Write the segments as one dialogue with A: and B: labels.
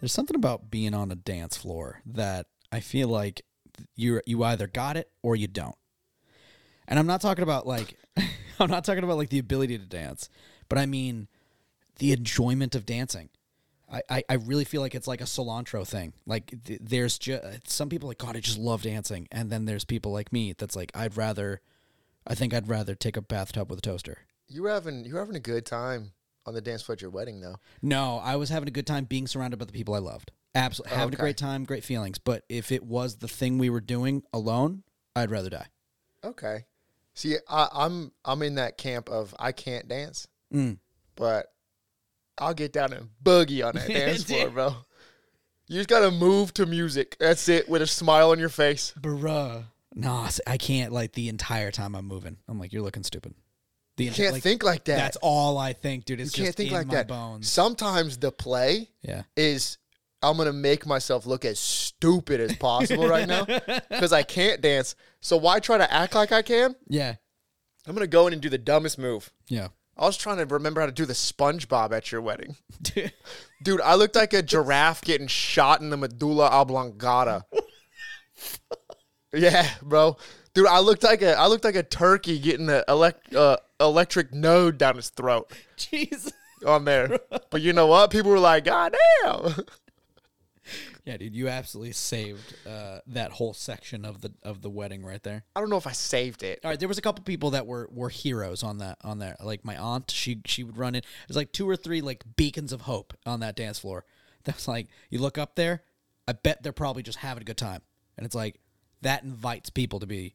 A: There's something about being on a dance floor that I feel like you you either got it or you don't. And I'm not talking about like I'm not talking about like the ability to dance, but I mean the enjoyment of dancing. I, I, really feel like it's like a cilantro thing. Like th- there's just some people like God, I just love dancing, and then there's people like me that's like I'd rather, I think I'd rather take a bathtub with a toaster.
B: You're having you were having a good time on the dance floor at your wedding, though.
A: No, I was having a good time being surrounded by the people I loved. Absolutely, having a great time, great feelings. But if it was the thing we were doing alone, I'd rather die.
B: Okay. See, I, I'm I'm in that camp of I can't dance,
A: Mm.
B: but I'll get down and boogie on that dance floor, bro. You just gotta move to music. That's it, with a smile on your face.
A: Bruh. No, I can't. Like the entire time I'm moving, I'm like, you're looking stupid. The
B: You can't
A: like,
B: think like that.
A: That's all I think, dude. It's
B: you can't
A: just
B: think
A: in
B: like
A: my
B: that.
A: bones.
B: Sometimes the play
A: Yeah.
B: is I'm gonna make myself look as stupid as possible right now because I can't dance. So why try to act like I can?
A: Yeah.
B: I'm gonna go in and do the dumbest move.
A: Yeah.
B: I was trying to remember how to do the SpongeBob at your wedding. Dude, I looked like a giraffe getting shot in the medulla oblongata. yeah, bro. Dude, I looked like a I looked like a turkey getting an elect, uh, electric node down his throat
A: Jeez.
B: on there. but you know what? People were like, "God damn!"
A: Yeah, dude, you absolutely saved uh, that whole section of the of the wedding right there.
B: I don't know if I saved it.
A: All right, there was a couple people that were were heroes on that on there. Like my aunt, she she would run in. There's like two or three like beacons of hope on that dance floor. That's like you look up there. I bet they're probably just having a good time, and it's like that invites people to be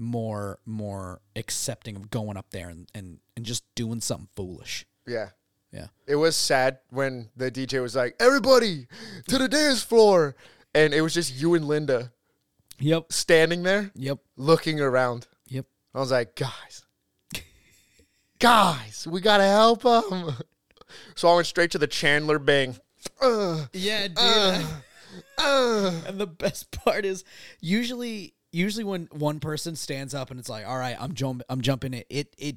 A: more more accepting of going up there and and, and just doing something foolish.
B: Yeah.
A: Yeah.
B: It was sad when the DJ was like, "Everybody to the dance floor," and it was just you and Linda
A: Yep.
B: standing there
A: Yep.
B: looking around.
A: Yep.
B: I was like, "Guys, guys, we gotta help them. So I went straight to the Chandler Bing. Uh,
A: Yeah, dude.
B: uh.
A: And the best part is usually usually when one person stands up and it's like, "All right, I'm jump I'm jumping it." It it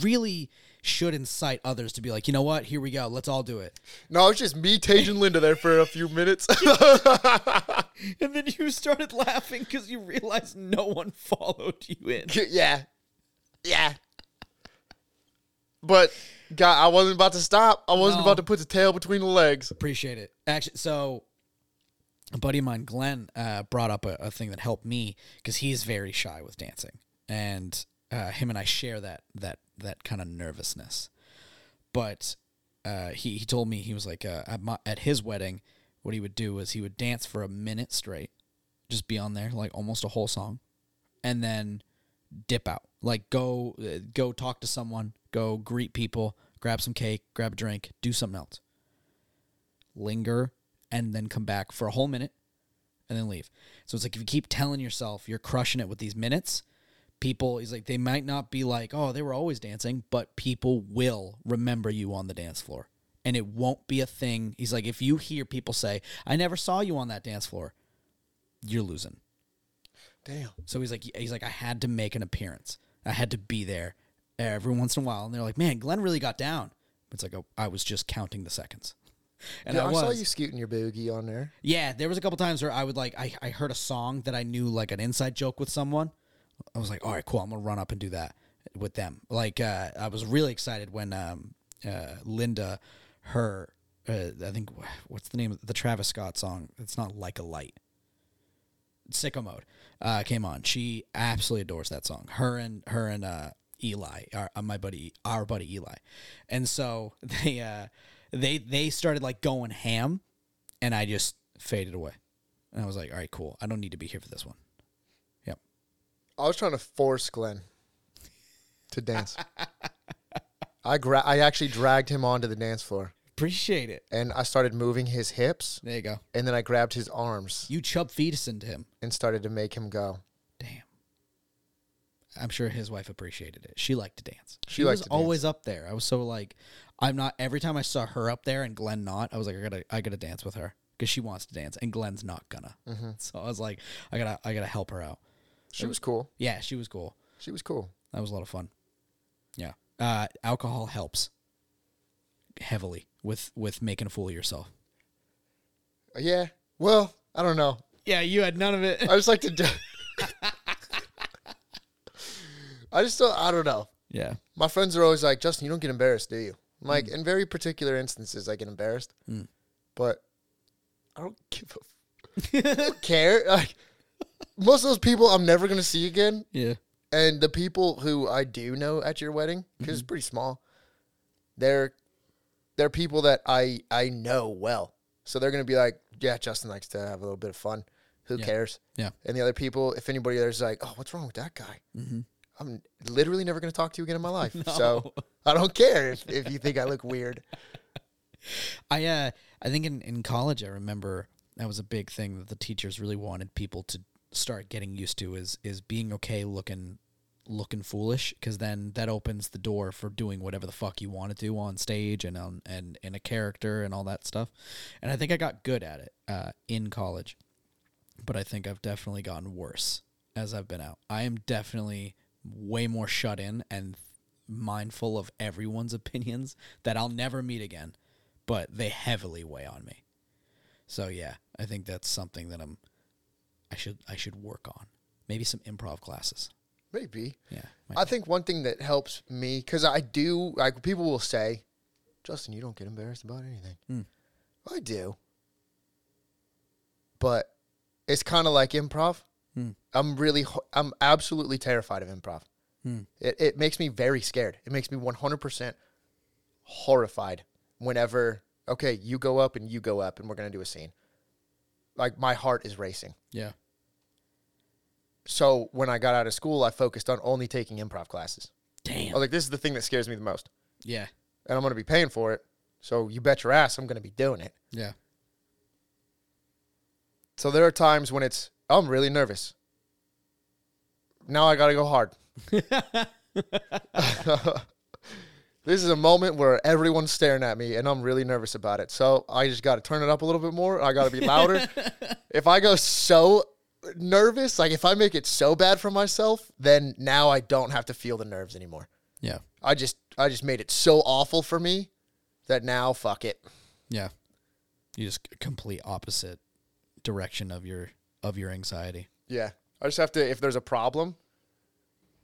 A: really should incite others to be like, "You know what? Here we go. Let's all do it."
B: No, it's just me, Tage, and Linda there for a few minutes.
A: And then you started laughing cuz you realized no one followed you in.
B: yeah, yeah. But God, I wasn't about to stop. I wasn't
A: No.
B: about to put the tail between the legs.
A: Appreciate it. Actually, so a buddy of mine, Glenn, uh, brought up a, a thing that helped me because he's very shy with dancing, and uh, him and I share that that that kind of nervousness. But uh, he he told me he was like uh, at my, at his wedding, what he would do is he would dance for a minute straight, just be on there like almost a whole song, and then dip out. Like go uh, go talk to someone, go greet people, grab some cake, grab a drink, do something else linger, and then come back for a whole minute and then leave. So it's like if you keep telling yourself you're crushing it with these minutes, people he's like they might not be like, "Oh, they were always dancing," but people will remember you on the dance floor. And it won't be a thing. He's like if you hear people say, "I never saw you on that dance floor." You're losing.
B: Damn.
A: So he's like he's like I had to make an appearance. I had to be there every once in a while and they're like, "Man, Glenn really got down." It's like oh, I was just counting the seconds. And
B: Yeah,
A: I
B: I,
A: was.
B: saw you scooting your boogie on there.
A: Yeah, there was a couple times where I would like I, I heard a song that I knew like an inside joke with someone. I was like, all right, cool, I'm gonna run up and do that with them. Like uh, I was really excited when um, uh, Linda, her, uh, I think what's the name of the Travis Scott song? It's not like a light. Sicko mode uh, came on. She absolutely adores that song. Her and her and uh, Eli, our, uh, my buddy, our buddy Eli, and so they uh, they they started like going ham, and I just faded away. And I was like, all right, cool. I don't need to be here for this one. Yep.
B: I was trying to force Glenn to dance. I gra- I actually dragged him onto the dance floor
A: Appreciate it.
B: and I started moving his hips
A: There you go.
B: and then I grabbed his arms
A: You chub fetus into him.
B: and started to make him go.
A: Damn. I'm sure his wife appreciated it. She liked to dance. She,
B: She
A: was
B: to dance.
A: always up there. I was so like, I'm not. Every time I saw her up there and Glenn not, I was like, I gotta, I gotta dance with her because she wants to dance and Glenn's not gonna.
B: Mm-hmm.
A: So I was like, I gotta, I gotta help her out.
B: She was cool.
A: Yeah, she was cool.
B: She was cool.
A: That was a lot of fun. Yeah. Uh, alcohol helps heavily with with making a fool of yourself.
B: Yeah. Well, I don't know.
A: Yeah, you had none of it.
B: I just like to do. I just don't. I don't know.
A: yeah.
B: My friends are always like, Justin, you don't get embarrassed, do you? Like, in very particular instances, I get embarrassed,
A: Mm.
B: but I don't give a. F- don't care. Like most of those people, I'm never gonna see again,
A: Yeah.
B: and the people who I do know at your wedding, because it's pretty small, they're they're people that I I know well, so they're gonna be like, yeah, Justin likes to have a little bit of fun. Who
A: Yeah.
B: cares?
A: Yeah.
B: And the other people, if anybody there's like, oh, what's wrong with that guy?
A: Mm-hmm.
B: I'm literally never going to talk to you again in my life.
A: No.
B: So I don't care if, if you think I look weird.
A: I uh I think in, in college I remember that was a big thing that the teachers really wanted people to start getting used to is is being okay looking looking foolish because then that opens the door for doing whatever the fuck you want to do on stage and on and in a character and all that stuff. And I think I got good at it uh, in college, but I think I've definitely gotten worse as I've been out. I am definitely way more shut in and mindful of everyone's opinions that I'll never meet again, but they heavily weigh on me. So yeah, I think that's something that I'm I should I should work on. Maybe some improv classes.
B: Maybe.
A: Yeah.
B: I think one thing that helps me, because I do, like, people will say, Justin, you don't get embarrassed about anything.
A: Hmm.
B: I do. But it's kind of like improv.
A: Hmm.
B: I'm really, I'm absolutely terrified of improv.
A: Hmm.
B: It, it makes me very scared. It makes me 100% horrified whenever, okay, you go up and you go up and we're going to do a scene. Like, my heart is racing.
A: yeah.
B: So when I got out of school, I focused on only taking improv classes.
A: Damn.
B: I was like, this is the thing that scares me the most.
A: Yeah.
B: And I'm going to be paying for it. So you bet your ass I'm going to be doing it.
A: Yeah.
B: So there are times when it's, I'm really nervous. Now I got to go hard. this is a moment where everyone's staring at me and I'm really nervous about it. So I just got to turn it up a little bit more. I got to be louder. if I go so nervous, like if I make it so bad for myself, then now I don't have to feel the nerves anymore.
A: Yeah.
B: I just I just made it so awful for me that now fuck it.
A: Yeah. You just complete opposite direction of your of your anxiety.
B: Yeah. I just have to if there's a problem.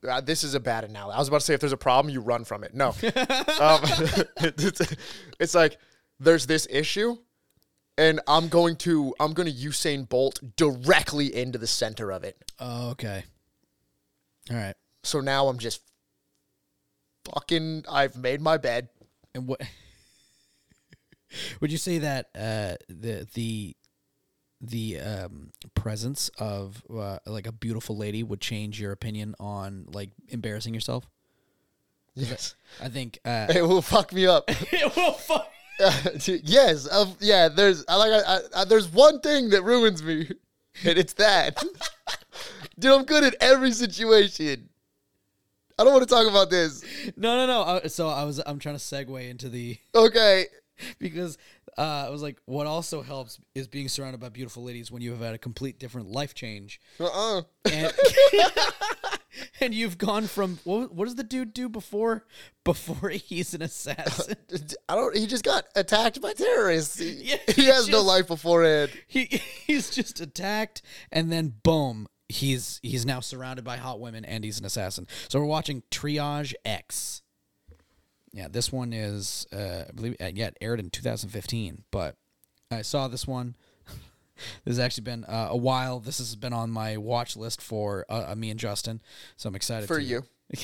B: Uh, this is a bad analogy. I was about to say if there's a problem, you run from it. No. um, it's, it's like there's this issue and I'm going to I'm going to Usain Bolt directly into the center of it.
A: Oh, okay. All right.
B: So now I'm just fucking I've made my bed.
A: And what would you say that uh, the the the um, presence of uh, like a beautiful lady would change your opinion on like embarrassing yourself?
B: Yes.
A: I think uh,
B: It will fuck me up.
A: it will fuck.
B: yes, of yeah. There's I like I, I, there's one thing that ruins me, and it's that. Dude, I'm good at every situation. I don't want to talk about this.
A: No, no, no. Uh, so I was I'm trying to segue into the
B: Okay.
A: because uh, I was like, what also helps is being surrounded by beautiful ladies when you have had a complete different life change,
B: Uh-uh.
A: and, and you've gone from what, what does the dude do before before he's an assassin?
B: I don't. He just got attacked by terrorists. He,
A: Yeah,
B: he
A: he
B: has no life beforehand.
A: he he's just attacked, and then boom, he's he's now surrounded by hot women, and he's an assassin. So we're watching Triage X. Yeah, this one is uh, I believe uh, yeah aired in 2015, but I saw this one. this has actually been uh, a while. This has been on my watch list for uh, uh, me and Justin, so I'm excited
B: For
A: to-
B: you.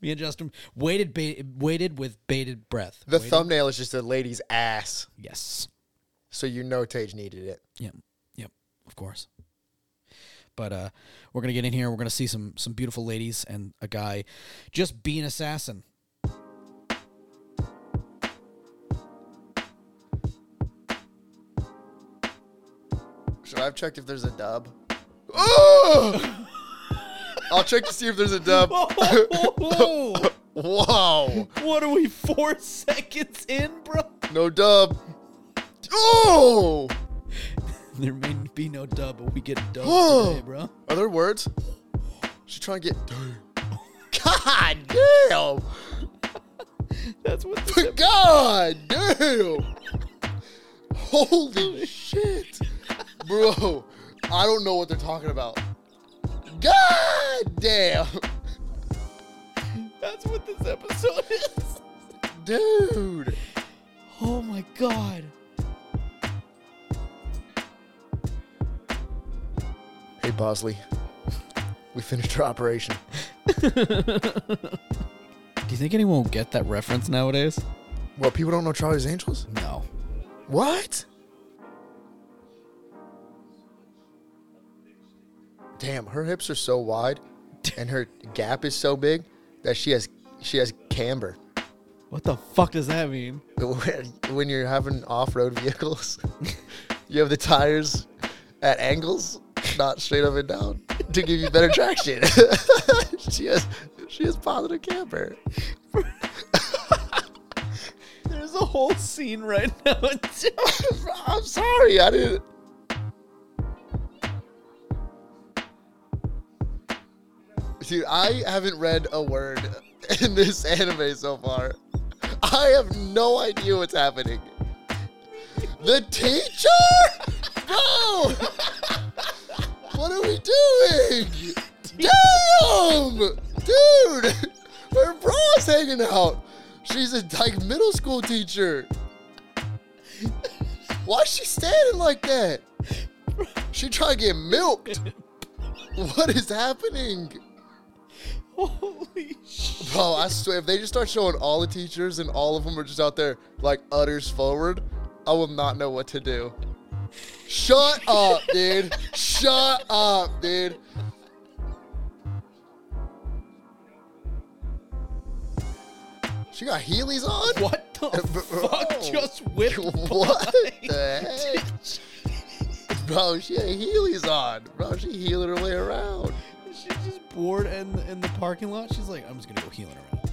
A: me and Justin waited, ba- waited with bated breath.
B: The
A: Waited-
B: thumbnail is just a lady's ass,
A: yes,
B: so you know Tage needed it.
A: Yep. Yep. Of course. But uh we're gonna get in here, we're gonna see some some beautiful ladies and a guy just be an assassin.
B: Should I have checked if there's a dub? Oh! I'll check to see if there's a dub.
A: Oh,
B: Whoa!
A: what are we four seconds in, bro?
B: No dub. Oh!
A: There may be no dub, but we get a
B: dub
A: today, bro.
B: Are there words? She's trying to get. God damn!
A: That's what
B: God damn! Holy shit! Bro. I don't know what they're talking about. God damn,
A: That's what this episode is.
B: dude.
A: Oh my god.
B: Hey Bosley, we finished our operation.
A: Do you think anyone will get that reference nowadays?
B: Well, people don't know Charlie's Angels?
A: No.
B: What? Damn, her hips are so wide, and her gap is so big that she has she has camber.
A: What the fuck does that mean?
B: When- you're having off-road vehicles, you have the tires at angles, not straight up and down, to give you better traction. she has she has positive camber.
A: There's a whole scene right now.
B: I'm sorry, I didn't. Dude, I haven't read a word in this anime so far. I have no idea what's happening. The teacher? Bro! What are we doing? Damn! Dude! Her bra's hanging out. She's a like middle school teacher. Why's she standing like that? She trying to get milked. What is happening?
A: Holy shit.
B: Bro, I swear, if they just start showing all the teachers and all of them are just out there like utters forward, I will not know what to do. Shut up, dude. Shut up, dude. She got Heelys on?
A: What the fuck just whipped
B: What the heck? Bro, she had Heelys on. Bro, she healing her way around.
A: She's just bored in the, in the parking lot. She's like, I'm just gonna go healing around.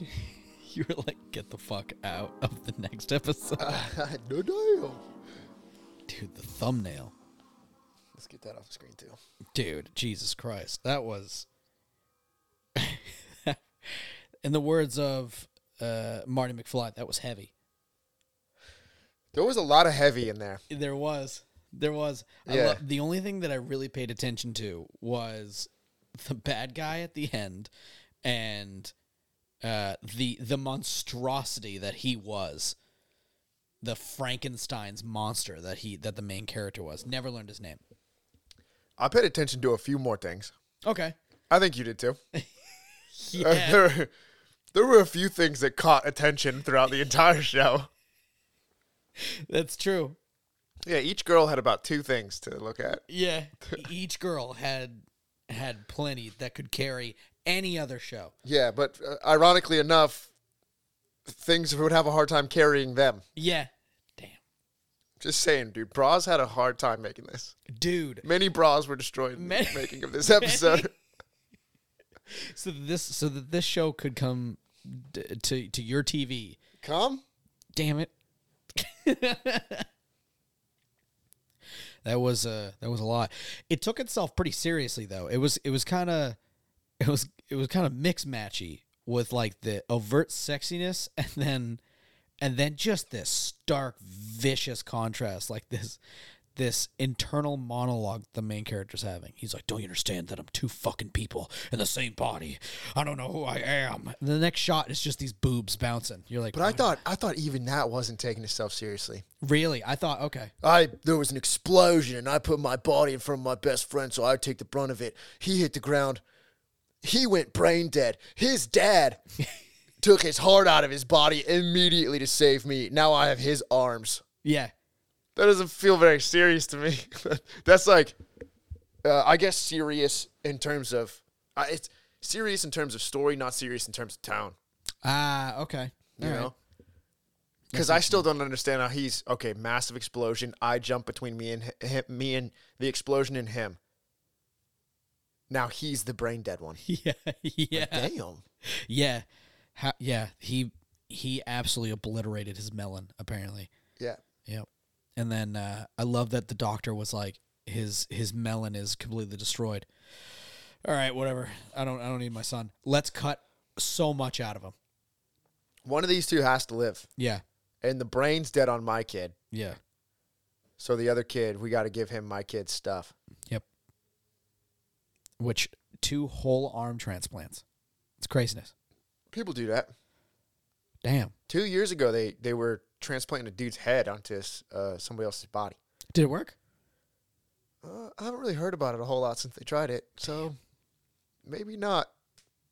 A: you were like, get the fuck out of the next episode.
B: no damn.
A: Dude, the thumbnail.
B: Let's get that off the screen too.
A: Dude, Jesus Christ. That was. in the words of uh, Marty McFly, that was heavy.
B: There was a lot of heavy in there.
A: There was. There was. I
B: Yeah.
A: lo- the only thing that I really paid attention to was the bad guy at the end and uh, the the monstrosity that he was. The Frankenstein's monster that he that the main character was. Never learned his name.
B: I paid attention to a few more things.
A: Okay.
B: I think you did too.
A: Yeah.
B: there, there were a few things that caught attention throughout the entire show.
A: That's true.
B: Yeah, each girl had about two things to look at.
A: Yeah, each girl had had plenty that could carry any other show.
B: Yeah, but uh, ironically enough, things would have a hard time carrying them.
A: Yeah, damn,
B: Just saying, dude. Bras had a hard time making this.
A: dude.
B: Many bras were destroyed in
A: Many-
B: the making of this episode.
A: So this so that this show could come d- to to your TV.
B: Come?
A: Damn it. That was uh that was a lot. It took itself pretty seriously though. It was it was kind of it was it was kind of mix matchy with like the overt sexiness and then and then just this stark vicious contrast like this this internal monologue the main character's having. He's like, "Don't you understand that I'm two fucking people in the same body? I don't know who I am." And the next shot is just these boobs bouncing. You're like,
B: But I oh, thought I thought even that wasn't taking itself seriously.
A: Really? I thought, okay.
B: I there was an explosion and I put my body in front of my best friend so I'd take the brunt of it. He hit the ground. He went brain dead. His dad took his heart out of his body immediately to save me. Now I have his arms.
A: Yeah.
B: That doesn't feel very serious to me. That's like, uh, I guess, serious in terms of uh, it's serious in terms of story, not serious in terms of town.
A: Ah, okay.
B: You
A: All right.
B: know, because I still don't understand how he's okay. Massive explosion. I jump between me and him, me and the explosion and him. Now he's the brain dead one.
A: Yeah. Yeah.
B: Damn.
A: Yeah. How, yeah. He he absolutely obliterated his melon, apparently.
B: Yeah.
A: Yep. And then uh, I love that the doctor was like, his his melon is completely destroyed. All right, whatever. I don't. I don't need my son. Let's cut so much out of him.
B: One of these two has to live,
A: Yeah.
B: and the brain's dead on my kid.
A: Yeah.
B: So the other kid, we got to give him my kid's stuff.
A: Yep. Which two whole arm transplants? It's craziness.
B: People do that.
A: Damn.
B: Two years ago, they they were transplanting a dude's head onto his, uh, somebody else's body.
A: Did it work?
B: Uh, I haven't really heard about it a whole lot since they tried it, so maybe not.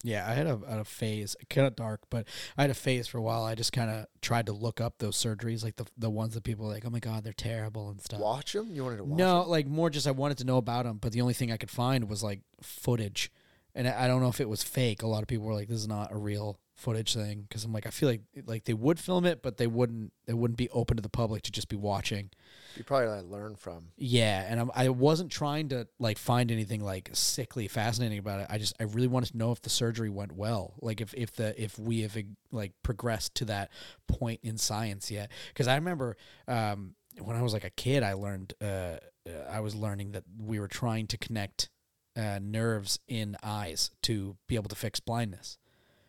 A: Yeah, I had a, a phase, kind of dark, but I had a phase for a while. I just kind of tried to look up those surgeries, like the the ones that people are like, oh my god, they're terrible and stuff.
B: Watch them. You wanted to watch?
A: No, like more just I wanted to know about them, but the only thing I could find was like footage, and I I don't know if it was fake. A lot of people were like, "This is not a real footage thing," because I'm like, I feel like like they would film it, but they wouldn't. they wouldn't be open to the public to just be watching.
B: You probably like learn from.
A: Yeah, and I'm, I wasn't trying to like find anything like sickly fascinating about it. I just I really wanted to know if the surgery went well, like if if the if we have like progressed to that point in science yet. Because I remember um, when I was like a kid, I learned uh, uh, I was learning that we were trying to connect uh, nerves in eyes to be able to fix blindness.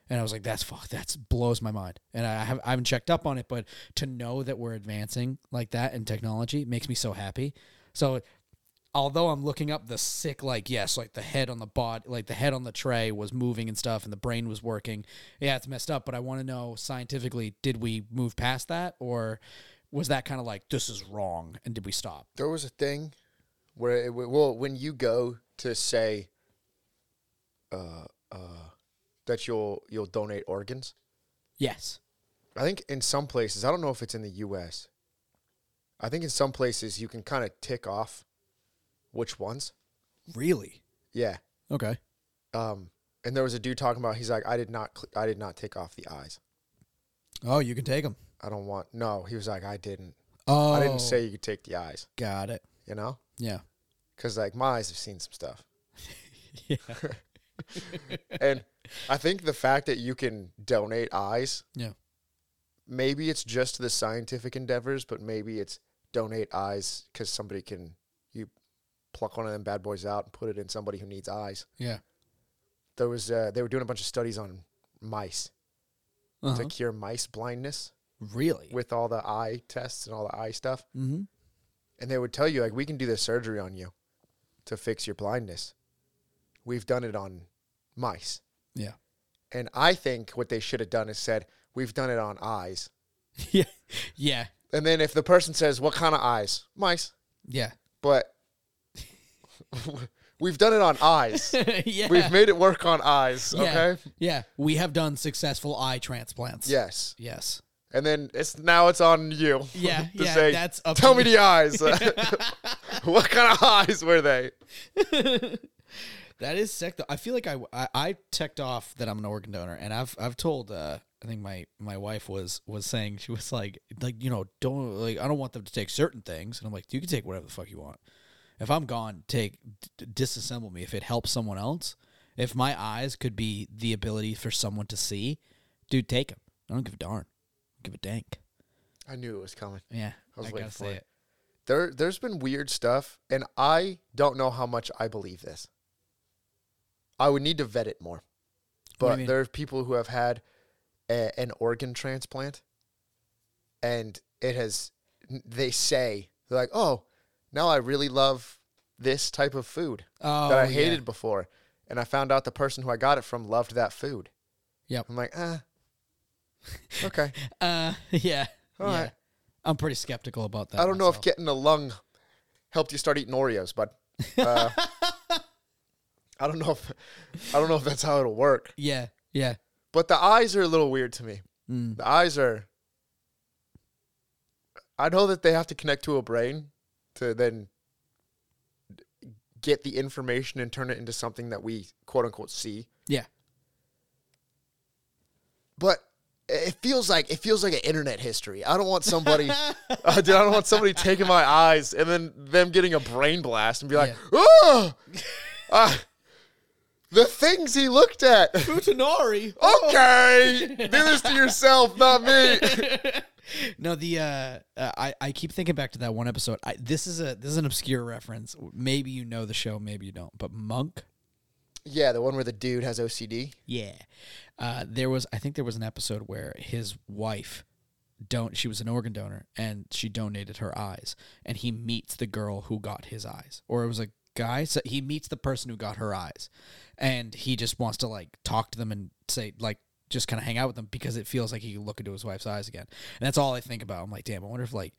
A: And I was like, "That's fuck. That's blows my mind." And I have I haven't checked up on it, but to know that we're advancing like that in technology makes me so happy. So, although I'm looking up the sick, like yes, like the head on the body, like the head on the tray was moving and stuff, and the brain was working. Yeah, it's messed up, but I want to know scientifically, did we move past that, or was that kind of like this is wrong, and did we stop?
B: There was a thing where it, well, when you go to say, uh, uh, that you'll you'll donate organs.
A: Yes.
B: I think in some places, I don't know if it's in the U.S. I think in some places you can kind of tick off which ones.
A: Really?
B: Yeah.
A: Okay.
B: Um, and there was a dude talking about. He's like, I did not, cl- I did not take off the eyes.
A: Oh, you can take them.
B: I don't want. No, he was like, I didn't.
A: Oh,
B: I didn't say you could take the eyes.
A: Got it.
B: You know,
A: Yeah.
B: because like my eyes have seen some stuff,
A: Yeah.
B: and I think the fact that you can donate eyes,
A: Yeah.
B: maybe it's just the scientific endeavors, but maybe it's donate eyes because somebody can you pluck one of them bad boys out and put it in somebody who needs eyes.
A: Yeah.
B: There was uh, they were doing a bunch of studies on mice
A: Uh-huh.
B: to cure mice blindness
A: Really?
B: with all the eye tests and all the eye stuff,
A: Mm-hmm.
B: and they would tell you like we can do this surgery on you to fix your blindness. We've done it on mice.
A: Yeah.
B: And I think what they should have done is said, We've done it on eyes.
A: Yeah. Yeah.
B: And then if the person says, What kind of eyes? Mice.
A: Yeah.
B: But we've done it on eyes.
A: yeah.
B: We've made it work on eyes. Okay.
A: Yeah. We have done successful eye transplants.
B: Yes.
A: Yes.
B: And then it's now it's on you.
A: Yeah.
B: to
A: yeah.
B: say,
A: that's up
B: Tell me the eyes. what kind of eyes were they?
A: That is sick. Though. I feel like I, I I checked off that I'm an organ donor, and I've I've told uh I think my my wife was was saying she was like like you know don't like I don't want them to take certain things, and I'm like you can take whatever the fuck you want. If I'm gone, take d- disassemble me if it helps someone else. If my eyes could be the ability for someone to see, dude, take them. I don't give a darn. Give a dank.
B: I knew it was coming.
A: Yeah,
B: I was
A: I
B: waiting for
A: say
B: it.
A: it.
B: There there's been weird stuff, and I don't know how much I believe this. I would need to vet it more.
A: What do you
B: But there are people who have had a, an organ transplant, and it has. They say they're like, "Oh, now I really love this type of food
A: Oh,
B: that I
A: yeah.
B: hated before," and I found out the person who I got it from loved that food.
A: Yep.
B: I'm like, ah, okay.
A: Uh, yeah,
B: All
A: yeah.
B: right.
A: I'm pretty skeptical about that.
B: I don't know if getting a lung helped you start eating Oreos, but uh, I don't know if I don't know if that's how it'll work.
A: Yeah, yeah.
B: But the eyes are a little weird to me.
A: Mm.
B: The eyes are. I know that they have to connect to a brain to then get the information and turn it into something that we quote unquote see.
A: Yeah.
B: But it feels like it feels like an internet history. I don't want somebody, uh, dude, I don't want somebody taking my eyes and then them getting a brain blast and be like, oh, uh, the things he looked at.
A: Futanari.
B: Okay, do this to yourself, not me.
A: no, the uh, uh, I I keep thinking back to that one episode. I, this is a this is an obscure reference. Maybe you know the show, maybe you don't. But Monk.
B: Yeah, the one where the dude has OCD.
A: Yeah. Uh, there was I think there was an episode where his wife don't she was an organ donor and she donated her eyes and he meets the girl who got his eyes or it was a guy so he meets the person who got her eyes. And he just wants to like talk to them and say like just kind of hang out with them because it feels like he can look into his wife's eyes again. And that's all I think about. I'm like damn I wonder if like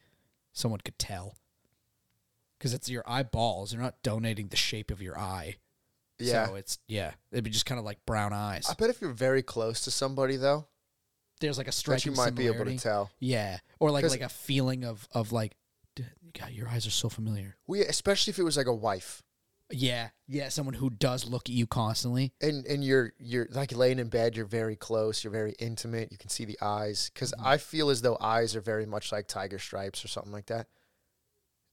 A: someone could tell. Because it's your eyeballs. You're not donating the shape of your eye.
B: Yeah.
A: so it's yeah it'd be just kind of like brown eyes.
B: I bet if you're very close to somebody though,
A: there's like a stretch
B: you might be able to tell.
A: Yeah, or like like a feeling of of like, God, your eyes are so familiar.
B: We especially if it was like a wife.
A: Yeah, yeah, someone who does look at you constantly.
B: and and you're you're like laying in bed you're very close you're very intimate you can see the eyes because
A: Mm-hmm.
B: i feel as though eyes are very much like tiger stripes or something like that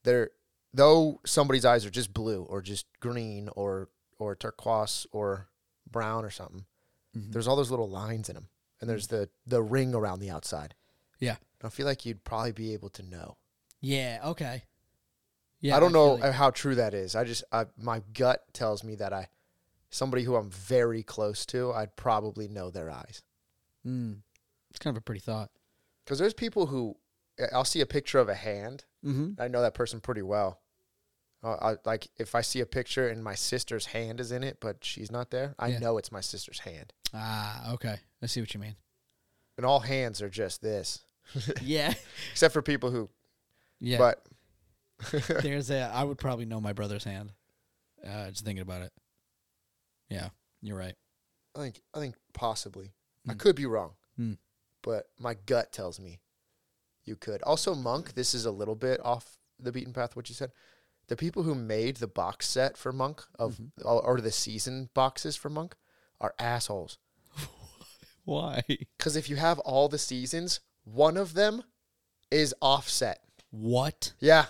B: they're though somebody's eyes are just blue or just green or or turquoise or brown or something
A: Mhm.
B: there's all those little lines in them and there's the the ring around the outside
A: Yeah.
B: i feel like you'd probably be able to know
A: Yeah. Okay. Yeah.
B: i don't know
A: like-
B: how true that is i just I, my gut tells me that i somebody who i'm very close to i'd probably know their eyes
A: Mm. It's kind of a pretty thought.
B: Because there's people who I'll see a picture of a hand.
A: Mm-hmm.
B: I know that person pretty well. Uh, I, like if I see a picture and my sister's hand is in it, but she's not there, I
A: Yeah.
B: know it's my sister's hand.
A: Ah, okay. I see what you mean.
B: And all hands are just this,
A: yeah.
B: except for people who.
A: Yeah.
B: But
A: there's a. I would probably know my brother's hand. Uh, just thinking about it. Yeah, you're right.
B: I think I think possibly I
A: Mm.
B: could be wrong,
A: Mm.
B: but my gut tells me you could. Also, Monk. This is a little bit off the beaten path. What you said. The people who made the box set for Monk of
A: Mm-hmm.
B: or, or the season boxes for Monk are assholes.
A: Why?
B: Because if you have all the seasons, one of them is offset.
A: What?
B: Yeah,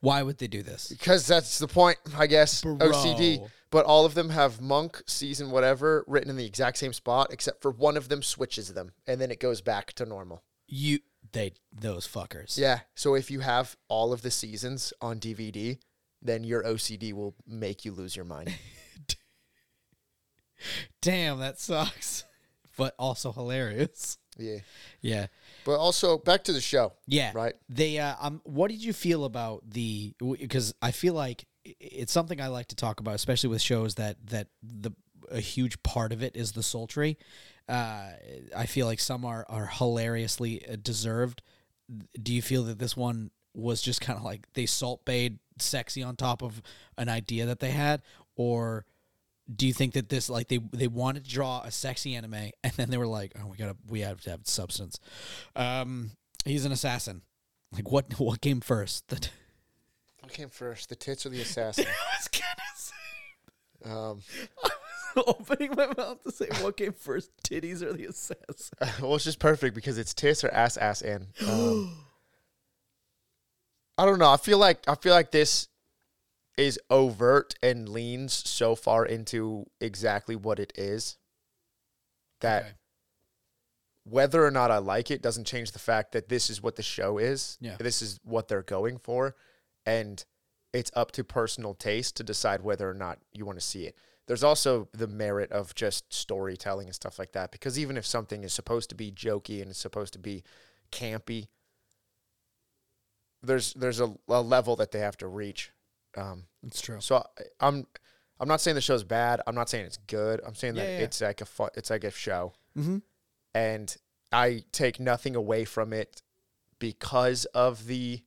A: Why would they do this?
B: because that's the point, I guess. OCD. But all of them have monk, season, whatever, written in the exact same spot, except for one of them switches them, and then it goes back to normal.
A: You they those fuckers.
B: Yeah. So if you have all of the seasons on DVD, then your OCD will make you lose your mind.
A: Damn, that sucks. But also hilarious.
B: yeah.
A: Yeah.
B: But also back to the show.
A: Yeah.
B: Right.
A: They uh um what did you feel about the because I feel like it's something I like to talk about especially with shows that that the a huge part of it is the sultry. Uh I feel like some are are hilariously uh, deserved. Do you feel that this one was just kind of like they salt bayed sexy on top of an idea that they had or do you think that this like they they wanted to draw a sexy anime and then they were like oh we gotta we have to have substance um he's an assassin like what what came first the
B: What came first, the tits or the assassin?
A: I was gonna say
B: um, I was
A: opening my mouth to say what came first titties or the assassin
B: well, it's just perfect because it's tits or ass, ass, and. Um, I don't know. I feel like I feel like this is overt and leans so far into exactly what it is that
A: Okay.
B: whether or not I like it doesn't change the fact that this is what the show is.
A: Yeah.
B: This is what they're going for. And it's up to personal taste to decide whether or not you want to see it. There's also the merit of just storytelling and stuff like that. Because even if something is supposed to be jokey and it's supposed to be campy, there's there's a, a level that they have to reach. Um,
A: it's true
B: so I, I'm I'm not saying the show's bad. I'm not saying it's good. I'm saying that
A: Yeah, yeah.
B: it's like a fu- it's like a show
A: mm-hmm.
B: and I take nothing away from it because of the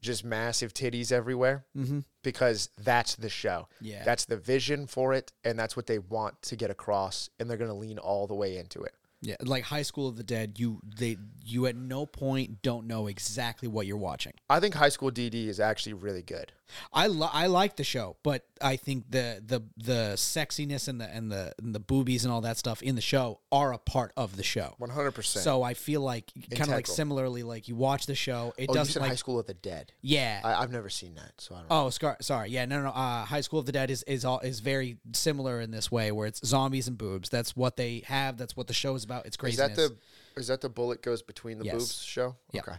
B: just massive titties everywhere
A: Mm-hmm.
B: because that's the show.
A: yeah
B: That's the vision for it and that's what they want to get across and they're going to lean all the way into it.
A: yeah like high school of the dead you they you at no point don't know exactly what you're watching
B: I think High School DxD is actually really good.
A: I li- I like the show, but I think the the the sexiness and the and the and the boobies and all that stuff in the show are a part of the show.
B: 100%.
A: So I feel like kind of like
B: Integral.
A: similarly, like you watch the show, it
B: oh, you
A: doesn't
B: said
A: like
B: High School of the Dead.
A: yeah.
B: I, I've never seen that, so I don't know.
A: Oh, scar- sorry. Yeah, no, no. no. Uh, High School of the Dead is is all is very similar in this way, where it's zombies and boobs. That's what they have. That's what the show is about. It's
B: is
A: craziness.
B: that the is that the bullet goes between the
A: Yes.
B: boobs show?
A: Yeah.
B: Okay.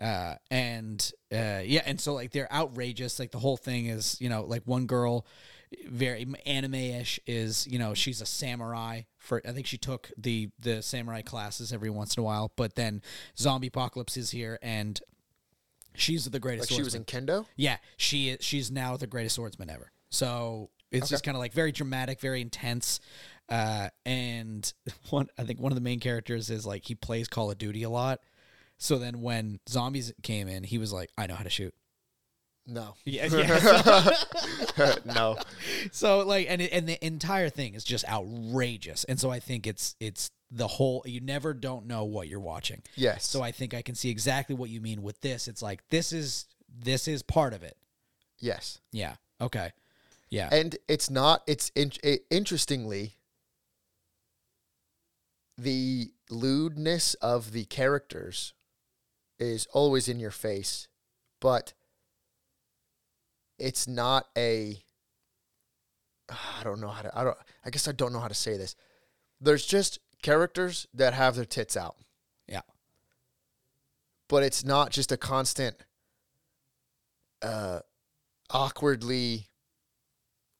A: Uh, and uh, yeah, and so like they're outrageous. Like the whole thing is, you know, like one girl very anime-ish is you know she's a samurai for I think she took the the samurai classes every once in a while, but then zombie apocalypse is here and she's the greatest.
B: Like she was in Kendo.
A: Yeah, she is. She's now the greatest swordsman ever. So it's just kind of like very dramatic, very intense. Uh, and one, I think one of the main characters is like he plays Call of Duty a lot. So then when zombies came in, he was like, "I know how to shoot."
B: No.
A: Yeah, yeah. So,
B: no.
A: so, like, and it- and the entire thing is just outrageous. And so I think it's it's the whole. You never don't know what you're watching.
B: Yes.
A: So I think I can see exactly what you mean with this. It's like this is this is part of it.
B: yes.
A: Yeah. Okay. Yeah.
B: And it's not. It's in, it, interestingly the lewdness of the characters is always in your face, but it's not a. I don't know how to. I don't. I guess I don't know how to say this. There's just characters that have their tits out,
A: yeah.
B: but it's not just a constant, uh, awkwardly.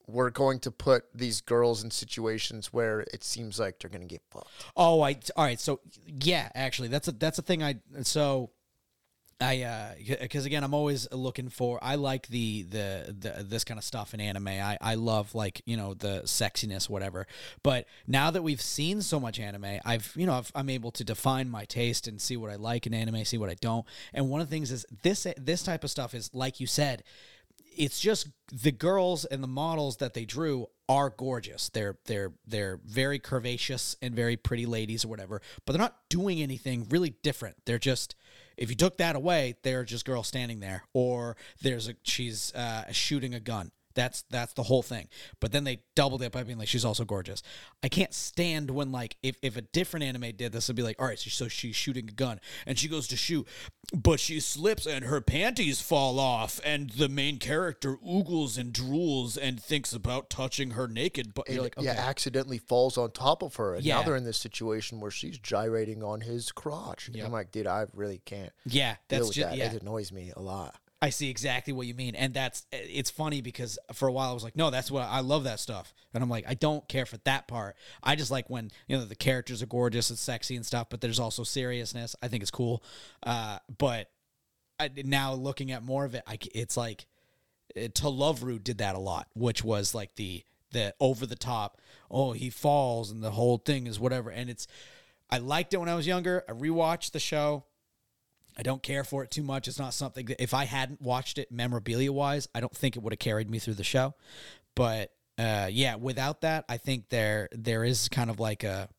B: We're going to put these girls in situations where it seems like they're going to get fucked.
A: Oh, I all right. So yeah, actually, that's a that's a thing. I so I uh because again, I'm always looking for. I like the, the the this kind of stuff in anime. I I love like you know the sexiness, whatever. But now that we've seen so much anime, I've you know I've, I'm able to define my taste and see what I like in anime, see what I don't. And one of the things is this this type of stuff is like you said it's just the girls and the models that they drew are gorgeous. They're they're they're very curvaceous and very pretty ladies or whatever, but they're not doing anything really different. They're just if you took that away, they're just girls standing there or there's a she's uh, shooting a gun. That's that's the whole thing. But then they doubled it by being like she's also gorgeous. I can't stand when like if, if a different anime did this, it'd be like, all right, so, so she's shooting a gun and she goes to shoot, but she slips and her panties fall off, and the main character oogles and drools and thinks about touching her naked. But you're like, okay,
B: yeah, accidentally falls on top of her, and now
A: Yeah.
B: they're in this situation where she's gyrating on his crotch. And I'm like, dude, I really can't
A: yeah, that's just
B: that.
A: yeah.
B: It annoys me a lot.
A: I see exactly what you mean, and that's it's funny because for a while I was like, no, that's what I love that stuff, and I'm like, I don't care for that part. I just like when you know the characters are gorgeous and sexy and stuff, but there's also seriousness. I think it's cool, uh, but I, now looking at more of it, I it's like to Love Ru did that a lot, which was like the the over the top. Oh, he falls and the whole thing is whatever, and it's. I liked it when I was younger. I rewatched the show. I don't care for it too much. It's not something that if I hadn't watched it memorabilia wise, I don't think it would have carried me through the show. But uh, yeah, without that, I think there there is kind of like a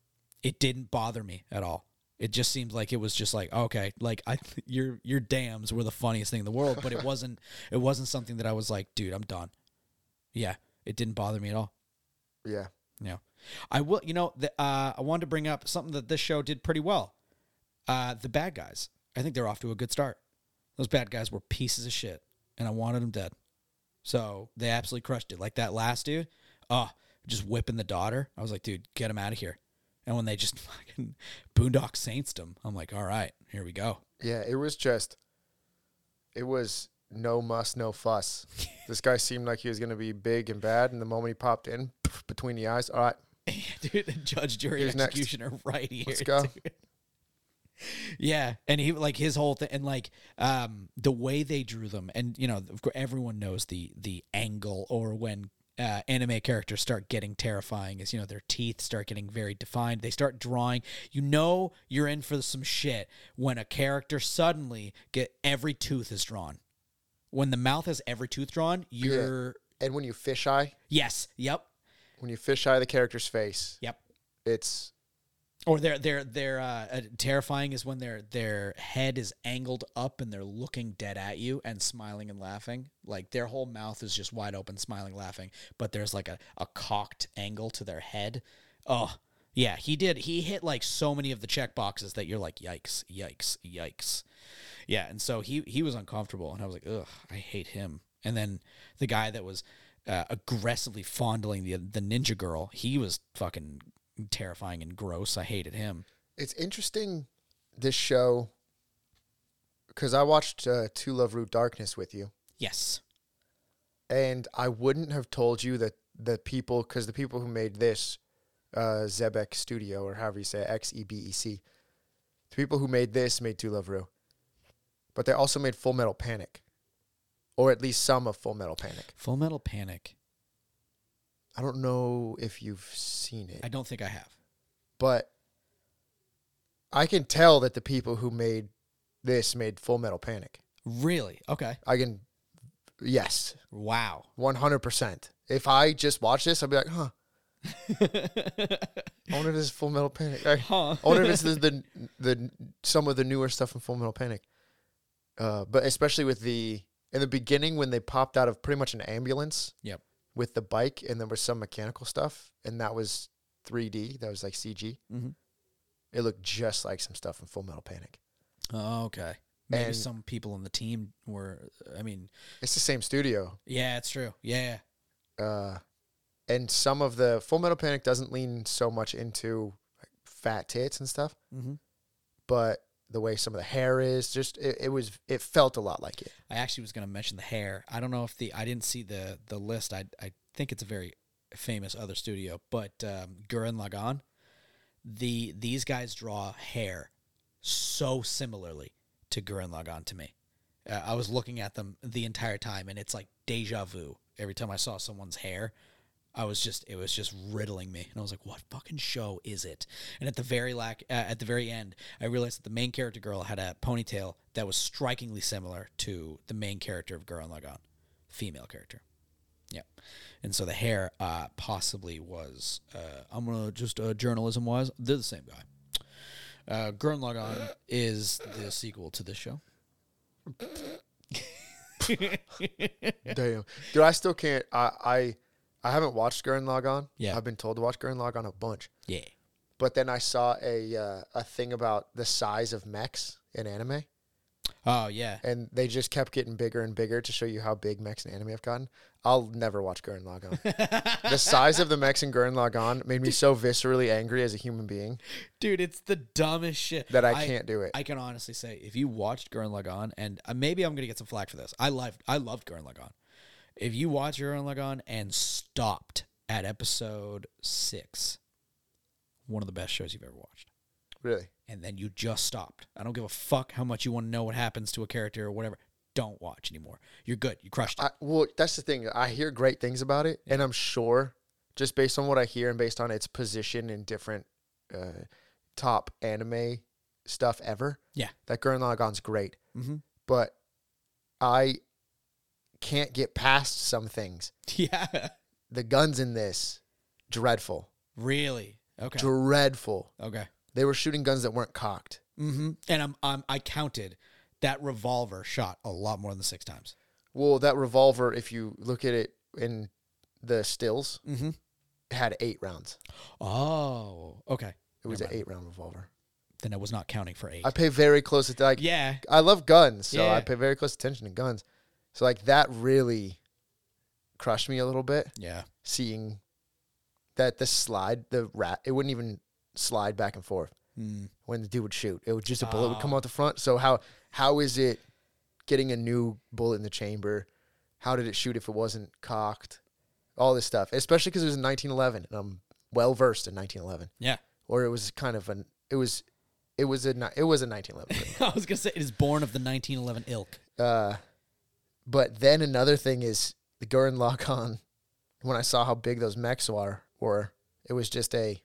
A: it didn't bother me at all. It just seemed like it was just like okay, like I your your dams were the funniest thing in the world, but it wasn't it wasn't something that I was like, dude, I'm done. Yeah, it didn't bother me at all.
B: Yeah.
A: Yeah, I will. You know, the, uh, I wanted to bring up something that this show did pretty well. Uh, the bad guys. I think they're off to a good start. Those bad guys were pieces of shit, and I wanted them dead. So they absolutely crushed it. Like that last dude, oh, just whipping the daughter. I was like, dude, get him out of here. And when they just fucking Boondock Saints him, I'm like, all right, here we go.
B: Yeah, it was just, it was no muss, no fuss. this guy seemed like he was going to be big and bad, and the moment he popped in between the eyes, all right,
A: dude, the judge, jury,
B: next?
A: executioner, right here.
B: Let's go.
A: dude. Yeah, and he like his whole thing, and like um the way they drew them, and you know, of course, everyone knows the the angle or when uh, anime characters start getting terrifying is you know their teeth start getting very defined. They start drawing. You know you're in for some shit when a character suddenly get every tooth is drawn. When the mouth has every tooth drawn, you're
B: and when you fisheye,
A: yes, yep,
B: when you fisheye the character's face,
A: yep.
B: it's
A: Or they're they're they're uh, uh, terrifying is when their their head is angled up and they're looking dead at you and smiling and laughing. Like their whole mouth is just wide open, smiling, laughing, but there's like a, a cocked angle to their head. Oh yeah, he did. He hit like so many of the check boxes that you're like, yikes, yikes, yikes. Yeah, and so he he was uncomfortable, and I was like, ugh, I hate him. And then the guy that was uh, aggressively fondling the the ninja girl, he was fucking terrifying and gross. I hated him.
B: it's interesting this show because I watched uh, To Love Ru Darkness with you,
A: Yes.
B: and I wouldn't have told you that the people because the people who made this uh, Xebec Studio or however you say it, X E B E C, the people who made this made To Love Ru, but they also made Full Metal Panic, or at least some of Full Metal Panic.
A: Full Metal Panic.
B: I don't know if you've seen it,
A: I don't think I have.
B: but I can tell that the people who made this made Full Metal Panic.
A: Really? Okay.
B: I can, yes,
A: Wow.
B: one hundred percent. If I just watch this, I'd be like, huh. I wonder if this is Full Metal Panic. I,
A: Huh.
B: I wonder if it's the, the the some of the newer stuff in Full Metal Panic. Uh, but especially with the in the beginning when they popped out of pretty much an ambulance.
A: Yep.
B: With the bike, and there was some mechanical stuff, and that was 3D. That was like CG.
A: Mhm.
B: It looked just like some stuff in Full Metal Panic.
A: Oh, okay. Maybe
B: And-
A: some people on the team were. I mean,
B: It's the same studio.
A: yeah, it's true. Yeah.
B: uh, and some of the Full Metal Panic doesn't lean so much into like, fat tits and stuff,
A: Mm-hmm.
B: but the way some of the hair is, just it, it was it felt a lot like it.
A: I actually was going to mention the hair. I don't know if the I didn't see the the list. I I think it's a very famous other studio, but um, Gurren Lagann, the these guys draw hair so similarly to Gurren Lagann to me. Uh, I was looking at them the entire time, and it's like deja vu. Every time I saw someone's hair, I was just it was just riddling me, and I was like, "What fucking show is it?" And at the very lack uh, at the very end, I realized that the main character girl had a ponytail that was strikingly similar to the main character of Gurren Lagann, female character. Yeah, and so the hair uh, possibly was. Uh, I'm gonna just uh, journalism wise, they're the same guy. Uh, Gurren Lagann is the sequel to this show.
B: Damn, dude, I still can't. I I, I haven't watched Gurren Lagann.
A: Yeah.
B: I've been told to watch Gurren Lagann a bunch,
A: Yeah.
B: but then I saw a uh, a thing about the size of mechs in anime,
A: Oh yeah.
B: and they just kept getting bigger and bigger to show you how big mechs in anime have gotten. I'll never watch Gurren Lagann. the size of the mechs in Gurren Lagann made me so viscerally angry as a human being
A: Dude, it's the dumbest shit.
B: that I, can't do it.
A: I can honestly say, if you watched Gurren Lagann, and uh, maybe I'm gonna get some flack for this. I loved, I loved Gurren Lagann. If you watch Gurren Lagann and stopped at episode six, one of the best shows you've ever watched,
B: really.
A: and then you just stopped. I don't give a fuck how much you want to know what happens to a character or whatever. Don't watch anymore. You're good. You crushed it.
B: I, well, that's the thing. I hear great things about it, and I'm sure, just based on what I hear and based on its position in different uh, top anime stuff ever,
A: Yeah.
B: that Gurren Lagann's great.
A: mm-hmm.
B: But I can't get past some things.
A: Yeah.
B: The guns in this, dreadful,
A: really. Okay.
B: dreadful.
A: okay.
B: They were shooting guns that weren't cocked.
A: Mm-hmm. And I'm, I'm, I counted that revolver shot a lot more than six times.
B: Well, that revolver, if you look at it in the stills,
A: Mm-hmm.
B: had eight rounds.
A: Oh, okay.
B: It was
A: Never
B: an eight round revolver.
A: Then I was not counting for eight.
B: I pay very close attention. Like,
A: yeah.
B: I love guns, so
A: Yeah.
B: I pay very close attention to guns. So like that really crushed me a little bit.
A: Yeah.
B: Seeing that the slide, the rat, it wouldn't even slide back and forth
A: Mm.
B: when the dude would shoot. It would just a bullet would come
A: Oh.
B: out the front. So how how is it getting a new bullet in the chamber? How did it shoot if it wasn't cocked? All this stuff, especially because it was in 1911, and I'm well versed in 1911.
A: Yeah.
B: Or it was kind of an it was it was a it was a 1911.
A: I was gonna say it is born of the 1911 ilk.
B: Uh, but then another thing is the Gurren Lagann. When I saw how big those mechs were, were it was just a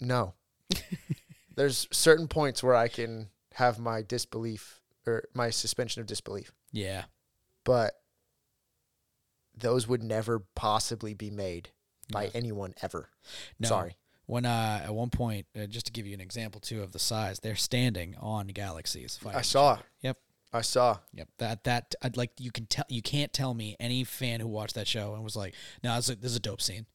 B: no. There's certain points where I can have my disbelief or my suspension of disbelief,
A: Yeah.
B: but those would never possibly be made by
A: No.
B: anyone ever.
A: No.
B: Sorry.
A: When uh, at one point, uh, just to give you an example too of the size, they're standing on galaxies.
B: I saw.
A: Yep.
B: I saw.
A: Yep. That that I'd like you can tell you can't tell me any fan who watched that show and was like, no, this is a, this is a dope scene.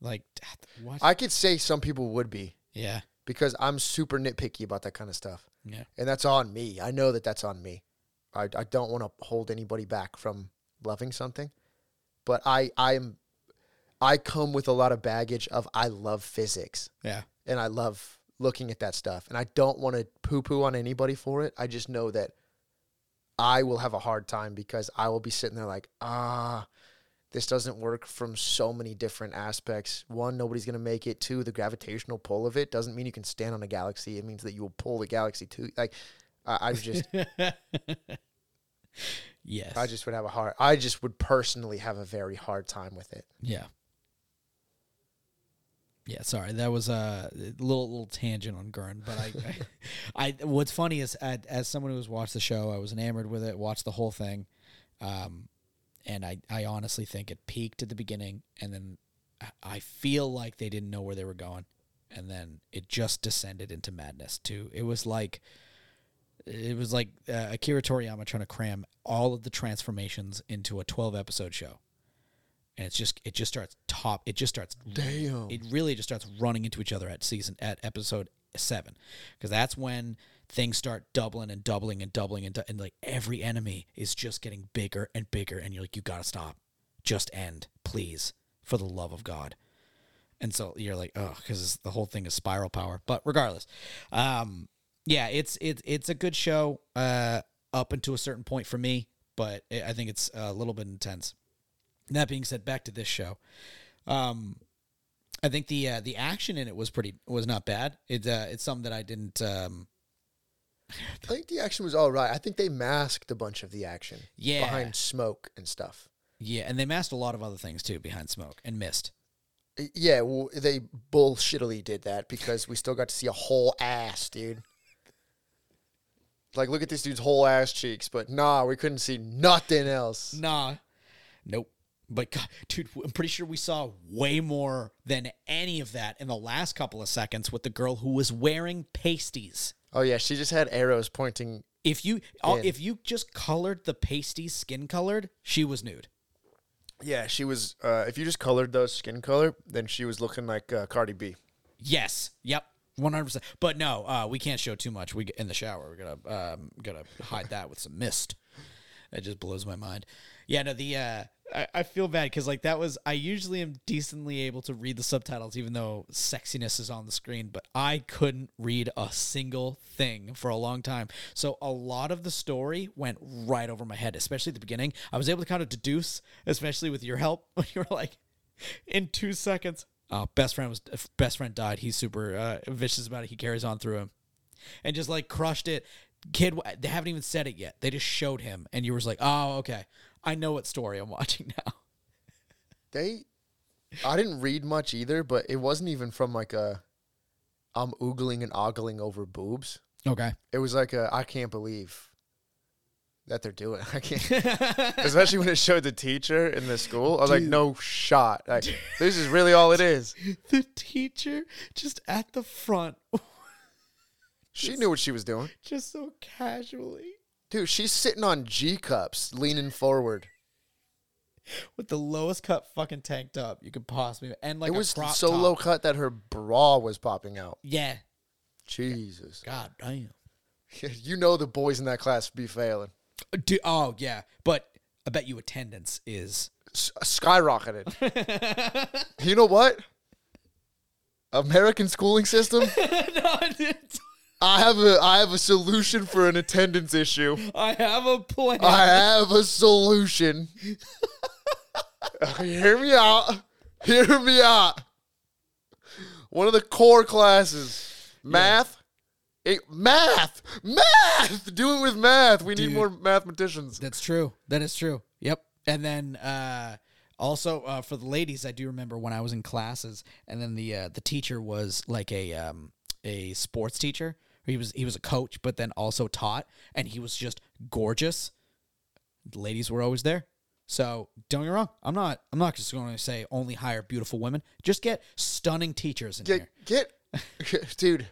A: Like ah, what?
B: I could say some people would be
A: yeah.
B: because I'm super nitpicky about that kind of stuff.
A: Yeah.
B: and that's on me. I know that that's on me. I, I don't want to hold anybody back from loving something, but I I'm I come with a lot of baggage of I love physics
A: Yeah.
B: and I love looking at that stuff, and I don't want to poo poo on anybody for it. I just know that I will have a hard time because I will be sitting there like ah. this doesn't work from so many different aspects. One, nobody's gonna make it. Two, the gravitational pull of it doesn't mean you can stand on a galaxy. It means that you will pull the galaxy to like. I, I just,
A: yes.
B: I just would have a hard. I just would personally have a very hard time with it.
A: Yeah. Yeah, sorry, that was a little little tangent on Gurn, but I, I, I what's funny is as, as someone who's watched the show, I was enamored with it, watched the whole thing, um, and I, I honestly think it peaked at the beginning, and then I- feel like they didn't know where they were going, and then it just descended into madness. Too, it was like, it was like uh, Akira Toriyama trying to cram all of the transformations into a twelve episode show and it's just it just starts top it just starts
B: Damn.
A: it really just starts running into each other at season at episode seven. Because that's when things start doubling and doubling and doubling and, and like every enemy is just getting bigger and bigger and you're like you gotta stop. Just end please for the love of god. And so you're like oh because the whole thing is spiral power. But regardless um yeah it's it's it's a good show uh up until a certain point for me but i I think it's a little bit intense that being said, back to this show. Um, I think the uh, the action in it was pretty was not bad. It uh, it's something that I didn't. Um,
B: I think the action was all right. I think they masked a bunch of the action
A: Yeah.
B: behind smoke and stuff.
A: yeah, and they masked a lot of other things too behind smoke and mist.
B: Yeah, well, they bullshittily did that because we still got to see a whole ass, dude. Like, look at this dude's whole ass cheeks, but nah, we couldn't see nothing else.
A: Nah, nope. But God, dude, I'm pretty sure we saw way more than any of that in the last couple of seconds with the girl who was wearing pasties.
B: Oh yeah, she just had arrows pointing.
A: If you
B: In.
A: if you just colored the pasties skin colored, she was nude.
B: Yeah, she was. Uh, if you just colored those skin color, then she was looking like uh, Cardi B.
A: Yes. Yep. One hundred percent. But no, uh, we can't show too much. We in the shower. We're gonna um, gonna hide that with some mist. It just blows my mind. Yeah. No. The uh, I, I feel bad because like that was I usually am decently able to read the subtitles even though sexiness is on the screen, but I couldn't read a single thing for a long time. So a lot of the story went right over my head, especially at the beginning. I was able to kind of deduce, especially with your help when you were like, in two seconds. Oh, best friend was best friend died. He's super uh, vicious about it. He carries on through him, and just like crushed it. Kid, they haven't even said it yet. They just showed him, and you was like, "Oh, okay, I know what story I'm watching now."
B: They, I didn't read much either, but it wasn't even from like a, I'm oogling and ogling over boobs.
A: Okay,
B: It was like a, I can't believe that they're doing. I can't, especially when it showed the teacher in the school. I was like, no shot. Like, this is really all it is.
A: the teacher just at the front,
B: She knew what she was doing,
A: just so casually
B: dude. She's sitting on G cups, leaning forward.
A: with the lowest cut fucking tank top you could possibly, and like
B: it was so
A: top.
B: low cut that her bra was popping out.
A: Yeah,
B: Jesus,
A: God damn.
B: you know the boys in that class be failing.
A: Do, oh yeah, but I bet you attendance is
B: S- uh, skyrocketed. you know what? American schooling system.
A: no,
B: I have a I have a solution for an attendance issue.
A: I have a plan.
B: I have a solution. Hear me out. Hear me out. One of the core classes, math. Eh, math, math. Do it with math. We need more mathematicians.
A: That's true. That is true. Yep. And then uh, also uh, for the ladies, I do remember when I was in classes, and then the uh, the teacher was like a um, a sports teacher. He was he was a coach, but then also taught, and he was just gorgeous. The ladies were always there. So don't get me wrong. I'm not. I'm not just going to say only hire beautiful women. Just get stunning teachers in
B: Get
A: here.
B: get, dude.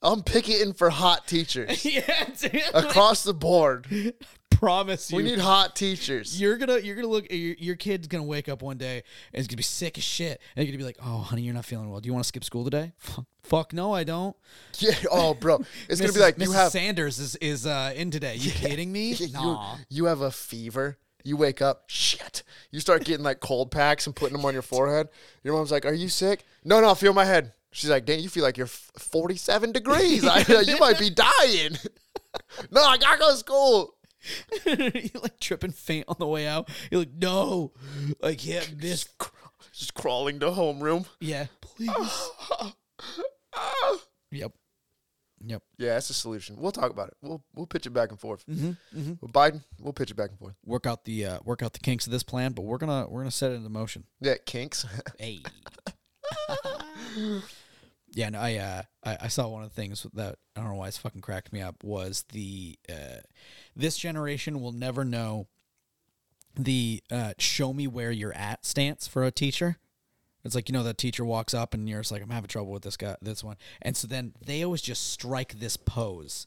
B: I'm picketing for hot teachers
A: yeah, dude.
B: across the board.
A: promise you.
B: We need hot teachers.
A: You're gonna you're gonna look your, your kid's gonna wake up one day and he's gonna be sick as shit and you're gonna be like, oh honey, you're not feeling well. Do you want to skip school today? Fuck, fuck no, I don't.
B: Yeah. Oh, bro. It's gonna be like
A: Mrs.
B: you have
A: Sanders is is uh, in today. You kidding me?
B: you,
A: Nah.
B: you have a fever. You wake up, shit. You start getting like cold packs and putting them on your forehead. Your mom's like, "Are you sick?" No, no, feel my head. She's like, "Dang, you feel like you're 47 degrees. I, you might be dying." no, I gotta go to school.
A: you like tripping faint on the way out. You're like, no, I can't miss.
B: Just crawling to homeroom.
A: Yeah, please. yep. Yep.
B: Yeah, that's a solution. We'll talk about it. We'll we'll pitch it back and forth.
A: Mm-hmm.
B: With Biden, we'll pitch it back and forth.
A: Work out the uh, work out the kinks of this plan, but we're gonna we're gonna set it into motion.
B: Yeah, kinks.
A: Hey. yeah, I, uh, I I saw one of the things that I don't know why it's fucking cracked me up was the uh, this generation will never know the uh, show me where you're at stance for a teacher. It's like you know the teacher walks up and you're just like I'm having trouble with this guy this one, and so then they always just strike this pose.